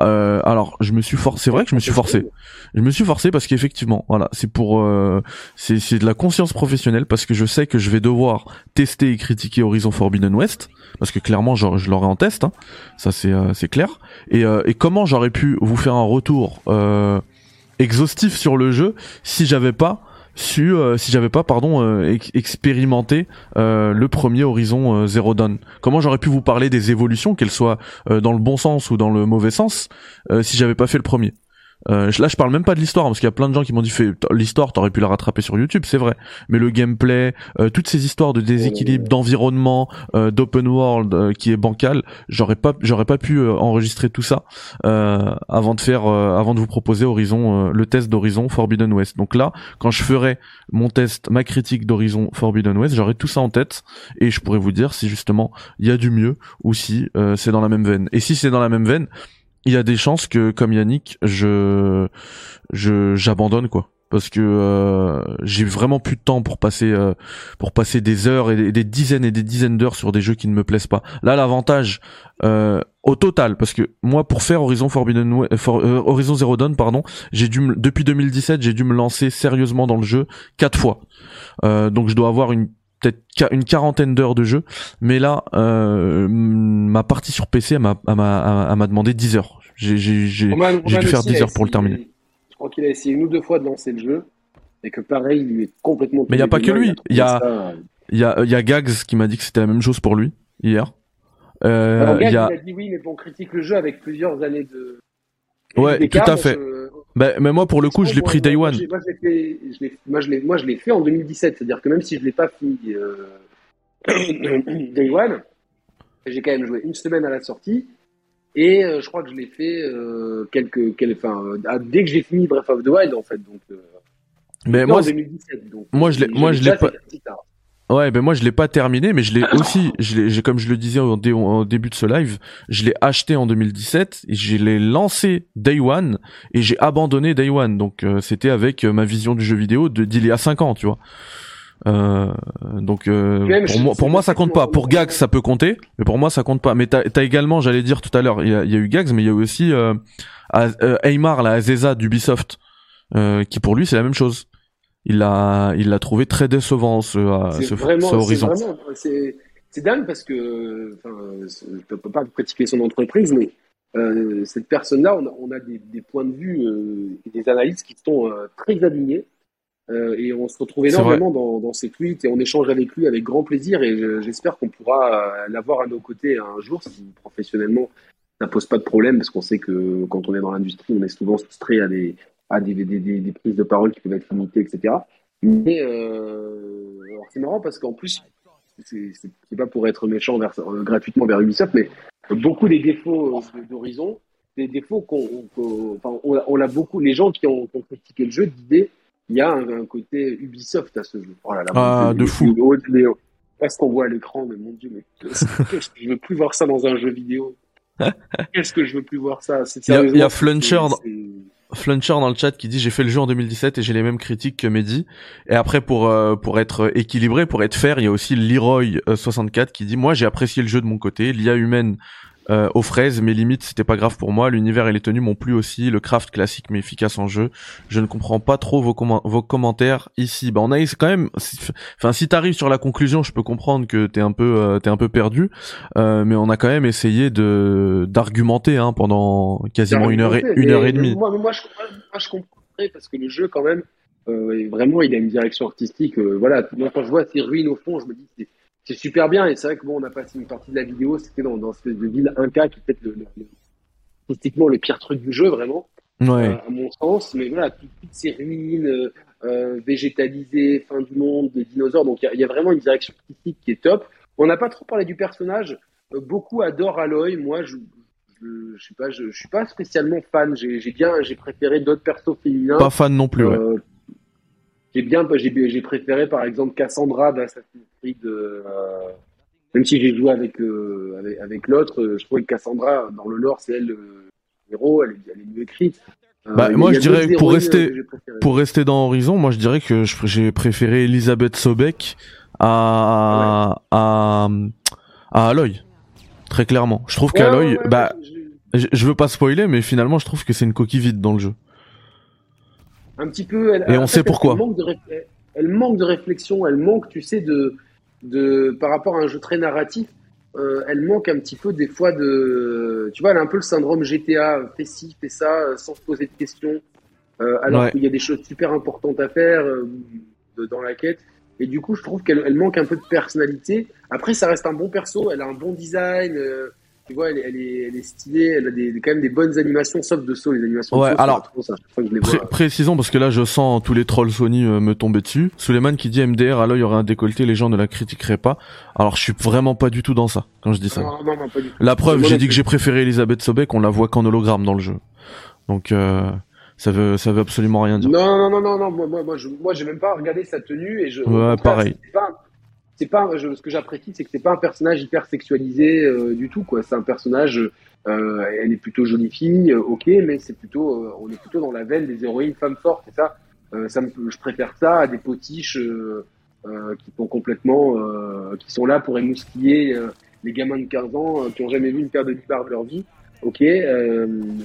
Euh, alors, je me suis forcé. C'est vrai que je me suis forcé. Je me suis forcé parce qu'effectivement, voilà, c'est pour, euh, c'est, c'est de la conscience professionnelle parce que je sais que je vais devoir tester et critiquer Horizon Forbidden West parce que clairement, je, je l'aurai en test. Hein. Ça, c'est, euh, c'est clair. Et, euh, et comment j'aurais pu vous faire un retour euh, exhaustif sur le jeu si j'avais pas su, euh, si j'avais pas, pardon, expérimenté le premier Horizon Zero Dawn. Comment j'aurais pu vous parler des évolutions, qu'elles soient dans le bon sens ou dans le mauvais sens, si j'avais pas fait le premier? Euh, là, je parle même pas de l'histoire, parce qu'il y a plein de gens qui m'ont dit l'histoire, t'aurais pu la rattraper sur YouTube, c'est vrai. Mais le gameplay, euh, toutes ces histoires de déséquilibre, d'environnement, euh, d'open world euh, qui est bancal, j'aurais pas, j'aurais pas pu enregistrer tout ça avant de faire, avant de vous proposer Horizon, le test d'Horizon Forbidden West. Donc là, quand je ferai mon test, ma critique d'Horizon Forbidden West, j'aurai tout ça en tête et je pourrais vous dire si justement il y a du mieux ou si c'est dans la même veine. Et si c'est dans la même veine, il y a des chances que comme Yannick, je j'abandonne quoi parce que euh, j'ai vraiment plus de temps pour passer euh, des heures et des, dizaines et des dizaines d'heures sur des jeux qui ne me plaisent pas. Là l'avantage euh, au total parce que moi pour faire Horizon Forbidden Horizon Zero Dawn pardon, j'ai dû depuis 2017, j'ai dû me lancer sérieusement dans le jeu quatre fois. donc je dois avoir une peut-être une quarantaine d'heures de jeu, mais là, euh, ma partie sur PC, m'a m'a demandé 10 heures. J'ai dû faire 10 heures pour le terminer. Je crois qu'il a essayé une ou deux fois de lancer le jeu, et que pareil, il est complètement. Mais il y a pas que lui. Il y a, il y a, y a Gags qui m'a dit que c'était la même chose pour lui hier. Euh, Alors, Gags, il, a... il a dit oui, mais on critique le jeu avec plusieurs années de. Ouais, tout à fait. Bah, mais moi, pour le coup, je l'ai pris Day One. Moi, je l'ai fait en 2017. C'est-à-dire que même si je l'ai pas fini euh, Day One, j'ai quand même joué une semaine à la sortie. Et euh, je crois que je l'ai fait euh, quelques, quelques, dès que j'ai fini Breath of the Wild, en fait. Donc, mais moi, en 2017. Donc, moi, je l'ai, moi, je l'ai pas. Ouais, ben moi je l'ai pas terminé, mais je l'ai aussi, j'ai comme je le disais au, début de ce live, je l'ai acheté en 2017 et je l'ai lancé Day One et j'ai abandonné Day One. Donc euh, c'était avec euh, ma vision du jeu vidéo de d'il y a 5 ans, tu vois. Euh, donc euh, pour, moi, pour moi ça compte pas. Pour Gags ça peut compter, mais pour moi ça compte pas. Mais t'as as également, j'allais dire tout à l'heure, il y a, y a, eu Gags, mais il y a eu aussi euh, Aymar, la Azeza d'Ubisoft, qui pour lui c'est la même chose il l'a il l'a trouvé très décevant ce, ce, vraiment, ce horizon. c'est dingue parce que, enfin, je ne peux pas critiquer son entreprise, mais euh, cette personne-là, on a, on a des, des, points de vue euh, et des analyses qui sont euh, très alignés. Euh, et on se retrouve énormément dans, dans, ses tweets et on échange avec lui avec grand plaisir. Et j'espère qu'on pourra l'avoir à nos côtés un jour si professionnellement ça pose pas de problème parce qu'on sait que quand on est dans l'industrie, on est souvent soustrait à des, à des, des, des, des, prises de parole qui peuvent être limitées, etc. Mais c'est marrant parce qu'en plus, c'est pas pour être méchant vers, euh, gratuitement vers Ubisoft, mais beaucoup des défauts euh, d'Horizon, des défauts qu'on, enfin, on, l'a beaucoup, les gens qui ont, qui ont critiqué le jeu disaient, il y a un, côté Ubisoft à ce jeu. Oh là là, ah, de fou. Parce qu'on voit à l'écran, mais mon dieu, mais je veux plus voir ça dans un jeu vidéo? Qu'est-ce que je veux plus voir ça? Il y a, y a Fluncher, Fluncher dans le chat qui dit j'ai fait le jeu en 2017 et j'ai les mêmes critiques que Mehdi. Et après pour euh, pour être équilibré, pour être fair, il y a aussi Leroy 64 qui dit moi j'ai apprécié le jeu de mon côté, l'IA humaine euh, aux fraises, mais limite c'était pas grave pour moi. L'univers et les tenues m'ont plu aussi. Le craft classique mais efficace en jeu. Je ne comprends pas trop vos, vos commentaires ici. Bah on a quand même. Enfin si t'arrives sur la conclusion, je peux comprendre que t'es un peu euh, t'es un peu perdu, euh, mais on a quand même essayé de d'argumenter hein, pendant quasiment une heure et une heure et demie. Moi, moi, je, moi, je comprends parce que le jeu quand même. Euh, vraiment, il a une direction artistique. Euh, voilà, moi, quand je vois ces ruines au fond, je me dis c'est super bien. Et c'est vrai que bon, on a passé une partie de la vidéo, c'était dans, dans cette ville Inca qui est peut-être le, le, le pire truc du jeu, vraiment. Ouais. Euh, à mon sens. Mais voilà, toutes, ces ruines euh, euh, végétalisées, fin du monde, des dinosaures. Donc il y, y, a vraiment une direction artistique qui est top. On n'a pas trop parlé du personnage. Euh, beaucoup adorent Aloy. Moi, je, je, je sais pas, je, je, suis pas spécialement fan. J'ai bien, j'ai préféré d'autres persos féminins. Pas fan non plus. Ouais j'ai bien, j'ai préféré par exemple Cassandra d'Assassin's Euh, même si j'ai joué avec euh, avec, avec l'autre, euh, je trouvais que Cassandra dans le lore c'est elle le héros, elle, elle est mieux écrite. Bah, moi je dirais pour rester pour rester dans Horizon, moi je dirais que j'ai préféré Elisabeth Sobek à à à Aloy. Très clairement. Je trouve qu'Aloy bah je... je veux pas spoiler mais finalement je trouve que c'est une coquille vide dans le jeu un petit peu. Elle, Et on sait pourquoi. Elle manque, de, elle manque de réflexion, elle manque, tu sais, de, de par rapport à un jeu très narratif. Euh, elle manque un petit peu des fois de, tu vois, elle a un peu le syndrome GTA, fais ci, fais ça, euh, sans se poser de questions, euh, alors qu'il y a des choses super importantes à faire euh, dans la quête. Et du coup, je trouve qu'elle elle manque un peu de personnalité. Après, ça reste un bon perso, elle a un bon design. Tu vois, elle, elle, est, elle est stylée, elle a des, quand même des bonnes animations, sauf de saut, les animations. Ouais, alors, précisons parce que là, je sens tous les trolls Sony euh, me tomber dessus. Suleiman qui dit MDR, alors il y aurait un décolleté, les gens ne la critiqueraient pas. Alors, je suis vraiment pas du tout dans ça quand je dis ça. Non, non, non, pas du tout. La preuve, j'ai dit que j'ai préféré Elisabeth Sobek, on la voit qu'en hologramme dans le jeu. Donc, euh, ça veut, ça veut absolument rien dire. Non, non, non, non, non, moi, moi, moi, je, moi, j'ai même pas regardé sa tenue et je. Ouais, pareil c'est pas ce que j'apprécie c'est que c'est pas un personnage hyper sexualisé euh, du tout quoi. C'est un personnage euh, elle est plutôt jolie fille euh, ok mais c'est plutôt on est plutôt dans la veine des héroïnes femmes fortes et ça. Ça me, je préfère ça à des potiches qui sont complètement qui sont là pour émoustiller les gamins de 15 ans qui ont jamais vu une paire de libards de leur vie ok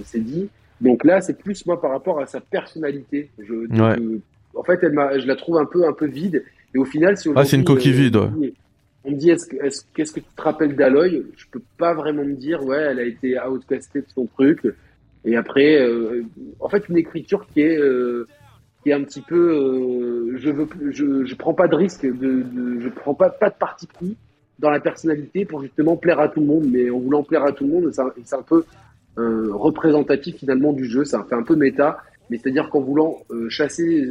c'est dit. Donc là c'est plus moi par rapport à sa personnalité. Je, en fait elle je la trouve un peu un peu vide et au final, si ah, c'est une coquille vide. On me dit, est-ce que, est qu'est-ce que tu te rappelles d'Aloy? Je peux pas vraiment me dire, ouais, elle a été outcastée de son truc. Et après, euh, en fait, une écriture qui est, euh, qui est un petit peu, euh, je veux, je, je prends pas de risque, de, de, je prends pas pas de parti pris dans la personnalité pour justement plaire à tout le monde. Mais en voulant plaire à tout le monde, c'est un peu représentatif finalement du jeu. Ça fait un peu méta. Mais c'est-à-dire qu'en voulant chasser,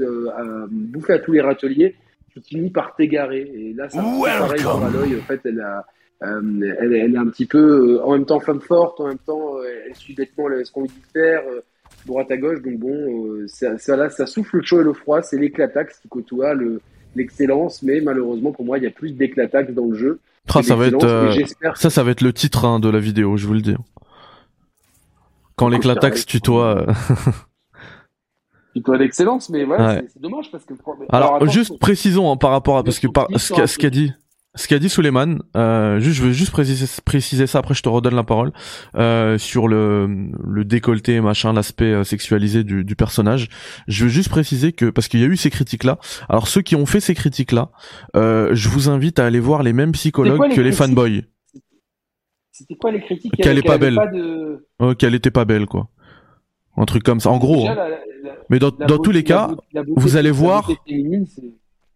bouffer à tous les râteliers, tu finis par t'égarer. Et là, c'est pareil dans l'œil. En fait, elle, a, euh, elle, elle, est un petit peu euh, en même temps femme forte, en même temps euh, elle suit bêtement ce qu'on lui dit de faire, droite à gauche. Donc bon, ça, ça, là, ça souffle le chaud et le froid. C'est l'éclataxe qui côtoie le l'excellence, mais malheureusement pour moi, il y a plus d'éclataxe dans le jeu. Ah, ça va être ça, ça va être le titre hein, de la vidéo, je vous le dis. Quand l'éclataxe tutoie plutôt l'excellence, mais voilà, c'est dommage parce que. Alors, juste précisons hein, par rapport à parce que par, ce qu'a dit. ce qu'a dit Suleiman, euh, juste, je veux juste préciser, préciser ça. Après, je te redonne la parole euh, sur le, le décolleté, machin, l'aspect euh, sexualisé du, du personnage. Je veux juste préciser que parce qu'il y a eu ces critiques-là. Alors ceux qui ont fait ces critiques-là, euh, je vous invite à aller voir les mêmes psychologues quoi, les que les fanboys. C'était quoi les critiques Qu'elle est pas belle. de... Oh, qu'elle était pas belle, quoi. Un truc comme ça. En gros. Déjà, hein. la- la- Mais dans, tous les cas, beauté- vous allez voir- féminine,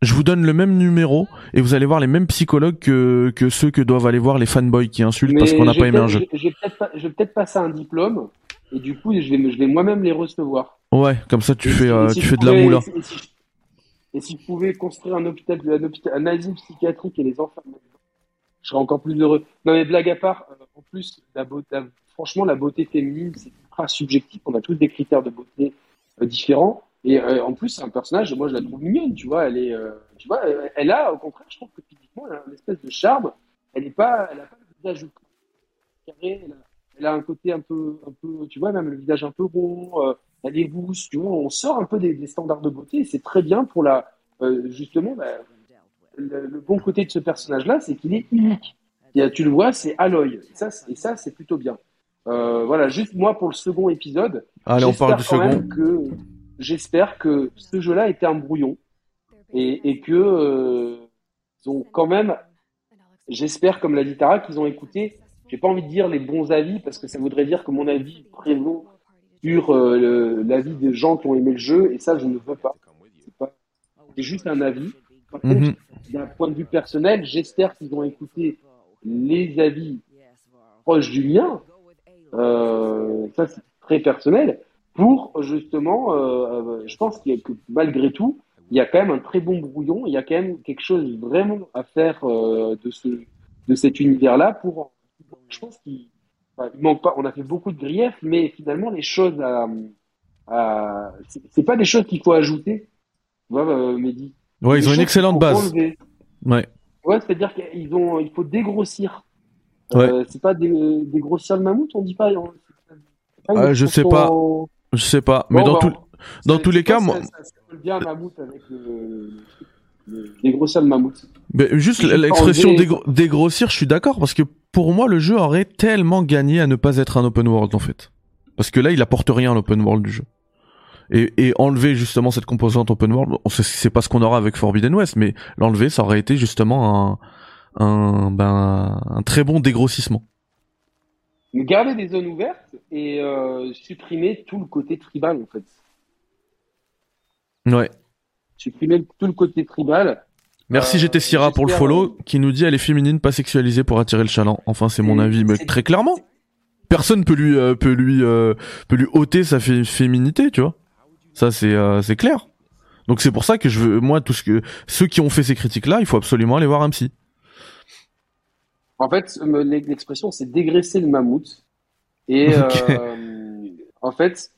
je vous donne le même numéro et vous allez voir les mêmes psychologues que, que ceux que doivent aller voir les fanboys qui insultent parce qu'on n'a pas aimé un jeu. Je, vais peut-être passer un diplôme et du coup, je vais, me- je vais moi-même les recevoir. Ouais, comme ça tu Et fais, si- euh, si tu de la moula. Et si, et si je pouvais construire un hôpital, un, hôpital, un asile psychiatrique et les enfermer, je serais encore plus heureux. Non mais blague à part, euh, en plus, la beauté, la- franchement, la beauté féminine, c'est subjectif. On a tous des critères de beauté euh, différents. Et euh, en plus, c'est un personnage, moi je la trouve mignonne, tu vois. Elle est, euh, tu vois, elle, a, au contraire, je trouve que physiquement, elle a une espèce de charme. Elle est pas, elle a pas le visage carré. Elle a, un côté un peu, un peu, tu vois, même le visage un peu rond. elle est douce, tu vois. On sort un peu des, standards de beauté. C'est très bien pour la, justement, bah, le, bon côté de ce personnage-là, c'est qu'il est unique. Et, tu le vois, c'est Aloy. Et et ça, c'est plutôt bien. Euh, voilà, juste moi pour le second épisode. Allez, on parle du second. que j'espère que ce jeu-là était un brouillon et, et que euh, ils ont quand même, j'espère comme l'a dit Tara, qu'ils ont écouté. J'ai pas envie de dire les bons avis parce que ça voudrait dire que mon avis prévaut sur euh, l'avis des gens qui ont aimé le jeu et ça je ne veux pas. C'est pas, c'est juste un avis. Par contre, Mhm. d'un point de vue personnel, j'espère qu'ils ont écouté les avis proches du mien. Euh, ça, c'est très personnel. Pour justement, euh, euh, je pense qu'il a que malgré tout, il y a quand même un très bon brouillon. Il y a quand même quelque chose vraiment à faire de ce de cet univers-là. Pour, je pense qu'il enfin, manque pas. On a fait beaucoup de griefs, mais finalement les choses à, à c'est pas des choses qu'il faut ajouter. Tu vois, euh, Mehdi. Ouais, ils ont une excellente qu'il base. enlever. Ouais. Ouais, c'est-à-dire qu'ils ont, il faut dégrossir. Euh, c'est pas dé- dégrossir le mammouth, on dit pas. on- Euh, je sais pas. Je sais pas. Mais Bon, dans bah, tout, on- dans tous les cas, moi- ça, ça, colle bien un mammouth avec le, le, le- dégrossir le mammouth. Mais juste l'expression enlever- dégro- dégrossir, je suis d'accord parce que pour moi le jeu aurait tellement gagné à ne pas être un open world en fait. Parce que là il apporte rien à l'open world du jeu. Et, et enlever justement cette composante open world, c'est- c'est pas ce qu'on aura avec Forbidden West, mais l'enlever ça aurait été justement un, ben, un très bon dégrossissement. Mais garder des zones ouvertes et euh, supprimer tout le côté tribal en fait. Ouais. Supprimer tout le côté tribal. Merci Euh, GT Sierra pour le follow qui nous dit elle est féminine pas sexualisée pour attirer le chaland. Enfin c'est mon avis, mais très clairement. Personne peut lui euh, peut lui euh, peut lui ôter sa fé- féminité, tu vois. Ça c'est c'est clair. Donc c'est pour ça que je veux moi tout ce que ceux qui ont fait ces critiques là, il faut absolument aller voir un psy. En fait, l'expression, c'est dégraisser le mammouth. Et euh, en fait,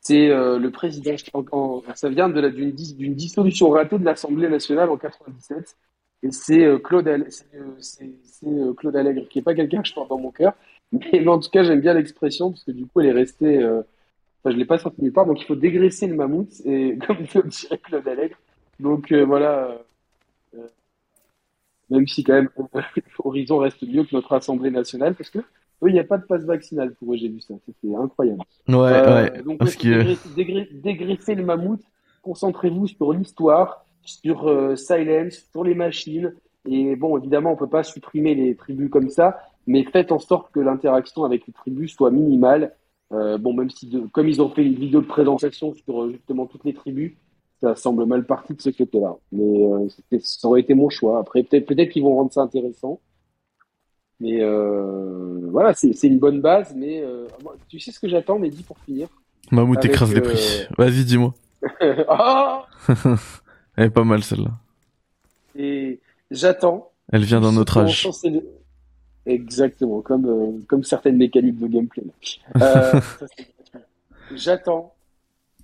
c'est euh, le président. en- en- ça vient de d'une dis- d'une dissolution ratée de l'Assemblée nationale en 97. Et c'est euh, Claude, euh, euh, Claude Allègre, qui est pas quelqu'un que je porte dans mon cœur. Mais, mais en tout cas, j'aime bien l'expression parce que du coup, elle est restée. Enfin, je l'ai pas sortie nulle part. Donc, il faut dégraisser le mammouth, et comme le dirait Claude Allègre. Donc voilà. Même si quand même Horizon reste mieux que notre Assemblée nationale, parce que eux, il n'y a pas de passe vaccinal pour eux, j'ai vu ça, c'était incroyable. Ouais Euh, donc Parce ouais, que dégraisser, dégra- dégraisser le mammouth, concentrez-vous sur l'histoire, sur euh, Silence, sur les machines, et bon, évidemment, on peut pas supprimer les tribus comme ça, mais faites en sorte que l'interaction avec les tribus soit minimale. Euh, bon, même si, de- comme ils ont fait une vidéo de présentation sur justement toutes les tribus, ça semble mal parti de ce côté-là. Mais euh, ça aurait été mon choix. Après, peut-être peut-être qu'ils vont rendre ça intéressant. Mais euh, voilà, c'est une bonne base. Mais euh, tu sais ce que j'attends, Mehdi, pour finir? Mammouth avec, écrase les euh, prix. Vas-y dis-moi. Ah Elle est pas mal celle-là. Et j'attends. Elle vient d'un autre âge. Exactement, comme, euh, comme certaines mécaniques de gameplay. Euh. J'attends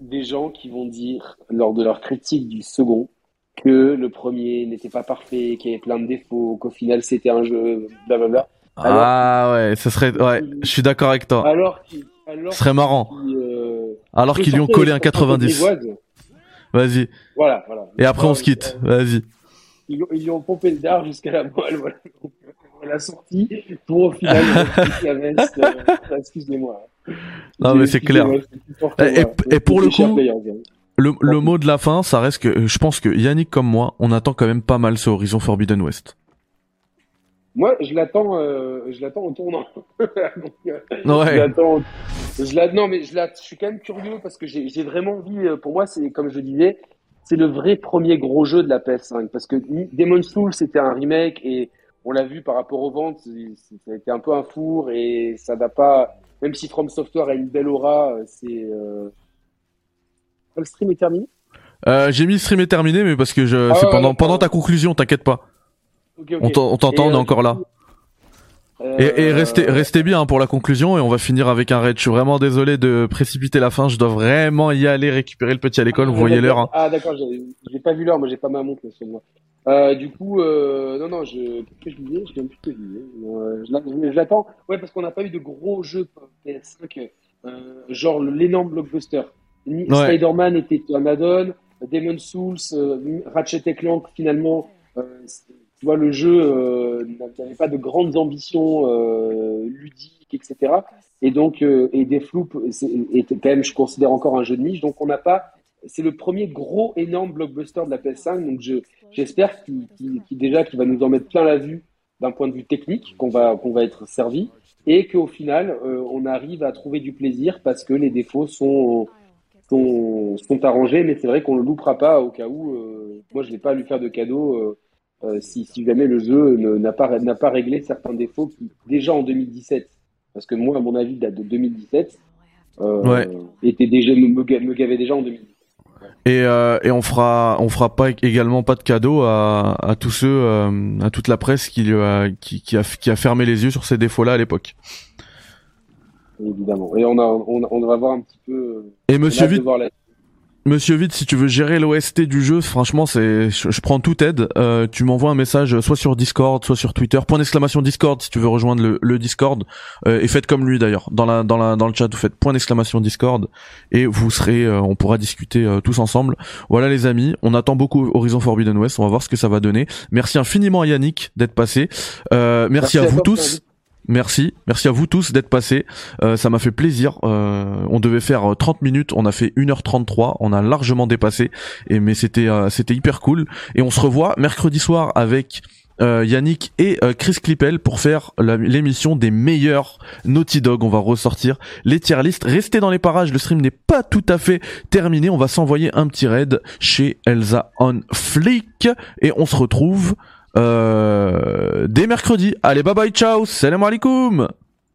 des gens qui vont dire, lors de leur critique du second, que le premier n'était pas parfait, qu'il y avait plein de défauts, qu'au final c'était un jeu, blablabla. Ah ouais, ce serait ouais, je suis d'accord avec toi. Alors alors Ce serait marrant. euh, Alors qu'ils lui ont collé un propres 90. grivoises. Vas-y. Voilà, voilà. Et après on se quitte. Vas-y. ils, lui ont pompé le dard jusqu'à la moelle. Voilà. La sortie pour au final la veste. Euh, excusez-moi. Non mais c'est clair. Et, et, pour le coup, le, le mot de la fin, ça reste que je pense que Yannick comme moi, on attend quand même pas mal ce Horizon Forbidden West. Moi, je l'attends, euh, je l'attends au tournant. Donc, euh, ouais. Je l'attends. Je la... Non, mais je, je suis quand même curieux parce que j'ai vraiment envie. Euh, pour moi, c'est comme je disais, c'est le vrai premier gros jeu de la PS5 parce que Demon's Souls c'était un remake et on l'a vu par rapport aux ventes, ça a été un peu un four et ça n'a pas. Même si From Software a une belle aura, c'est. Euh... Le stream est terminé? Euh, j'ai mis le stream est terminé, mais parce que je, ah c'est pendant pendant ta conclusion, t'inquiète pas. On t'entend, on est euh, encore là. Et, et, restez, restez bien hein, pour la conclusion et on va finir avec un raid. Je suis vraiment désolé de précipiter la fin. Je dois vraiment y aller récupérer le petit à l'école. Vous voyez l'heure. Hein. Ah d'accord, j'ai pas vu l'heure. Moi j'ai pas ma montre sur moi. Euh, du coup, euh, non non, je que je disais? Plus que je disais. Euh, je l'attends. Ouais, parce qu'on n'a pas eu de gros jeux PS5, euh, genre l'énorme blockbuster. Spider-Man était un add-on. Demon Souls, Ratchet Clank finalement tu vois, le jeu euh, n'avait pas de grandes ambitions euh, ludiques, etc. Et donc, euh, et des floupes, est quand même, je considère encore un jeu de niche. Donc, on n'a pas. C'est le premier gros, énorme blockbuster de la PS5. Donc, je, j'espère qu'il, déjà qu'il va nous en mettre plein la vue d'un point de vue technique, qu'on va, qu'on va être servi, et qu'au final, on arrive à trouver du plaisir parce que les défauts sont sont, sont arrangés. Mais c'est vrai qu'on le loupera pas au cas où. moi, je vais pas lui faire de cadeau euh, si, jamais le jeu n'a pas, pas réglé certains défauts qui, déjà en 2017, parce que moi, à mon avis, date de 2017, euh, était déjà, me, me gavait déjà en 2017. Et, euh, et on fera on fera pas également pas de cadeau à, à tous ceux euh, à toute la presse qui, a, qui, qui, a qui a fermé les yeux sur ces défauts là à l'époque. Évidemment. Et on a on, on va voir un petit peu. Et Monsieur Vite. Monsieur Vite, si tu veux gérer l'OST du jeu, franchement, c'est, je, prends toute aide. Euh, tu m'envoies un message, soit sur Discord, soit sur Twitter. Point d'exclamation Discord si tu veux rejoindre le, le Discord. Euh, et faites comme lui d'ailleurs. Dans la, dans la, dans le chat, vous faites point d'exclamation Discord et vous serez, euh, on pourra discuter euh, tous ensemble. Voilà les amis, on attend beaucoup Horizon Forbidden West. On va voir ce que ça va donner. Merci infiniment à Yannick d'être passé. merci, merci, à, vous tous. Merci, merci à vous tous d'être passés. Euh, ça m'a fait plaisir. Euh, on devait faire 30 euh, minutes, on a fait 1h33, on a largement dépassé. Et mais c'était c'était hyper cool. Et on se revoit mercredi soir avec Yannick et Chris Clippel pour faire l'émission des meilleurs Naughty Dog. On va ressortir les tier list. Restez dans les parages, le stream n'est pas tout à fait terminé. On va s'envoyer un petit raid chez Elsa on Flick et on se retrouve euh, dès mercredi. Allez, bye bye, ciao, salam alaikum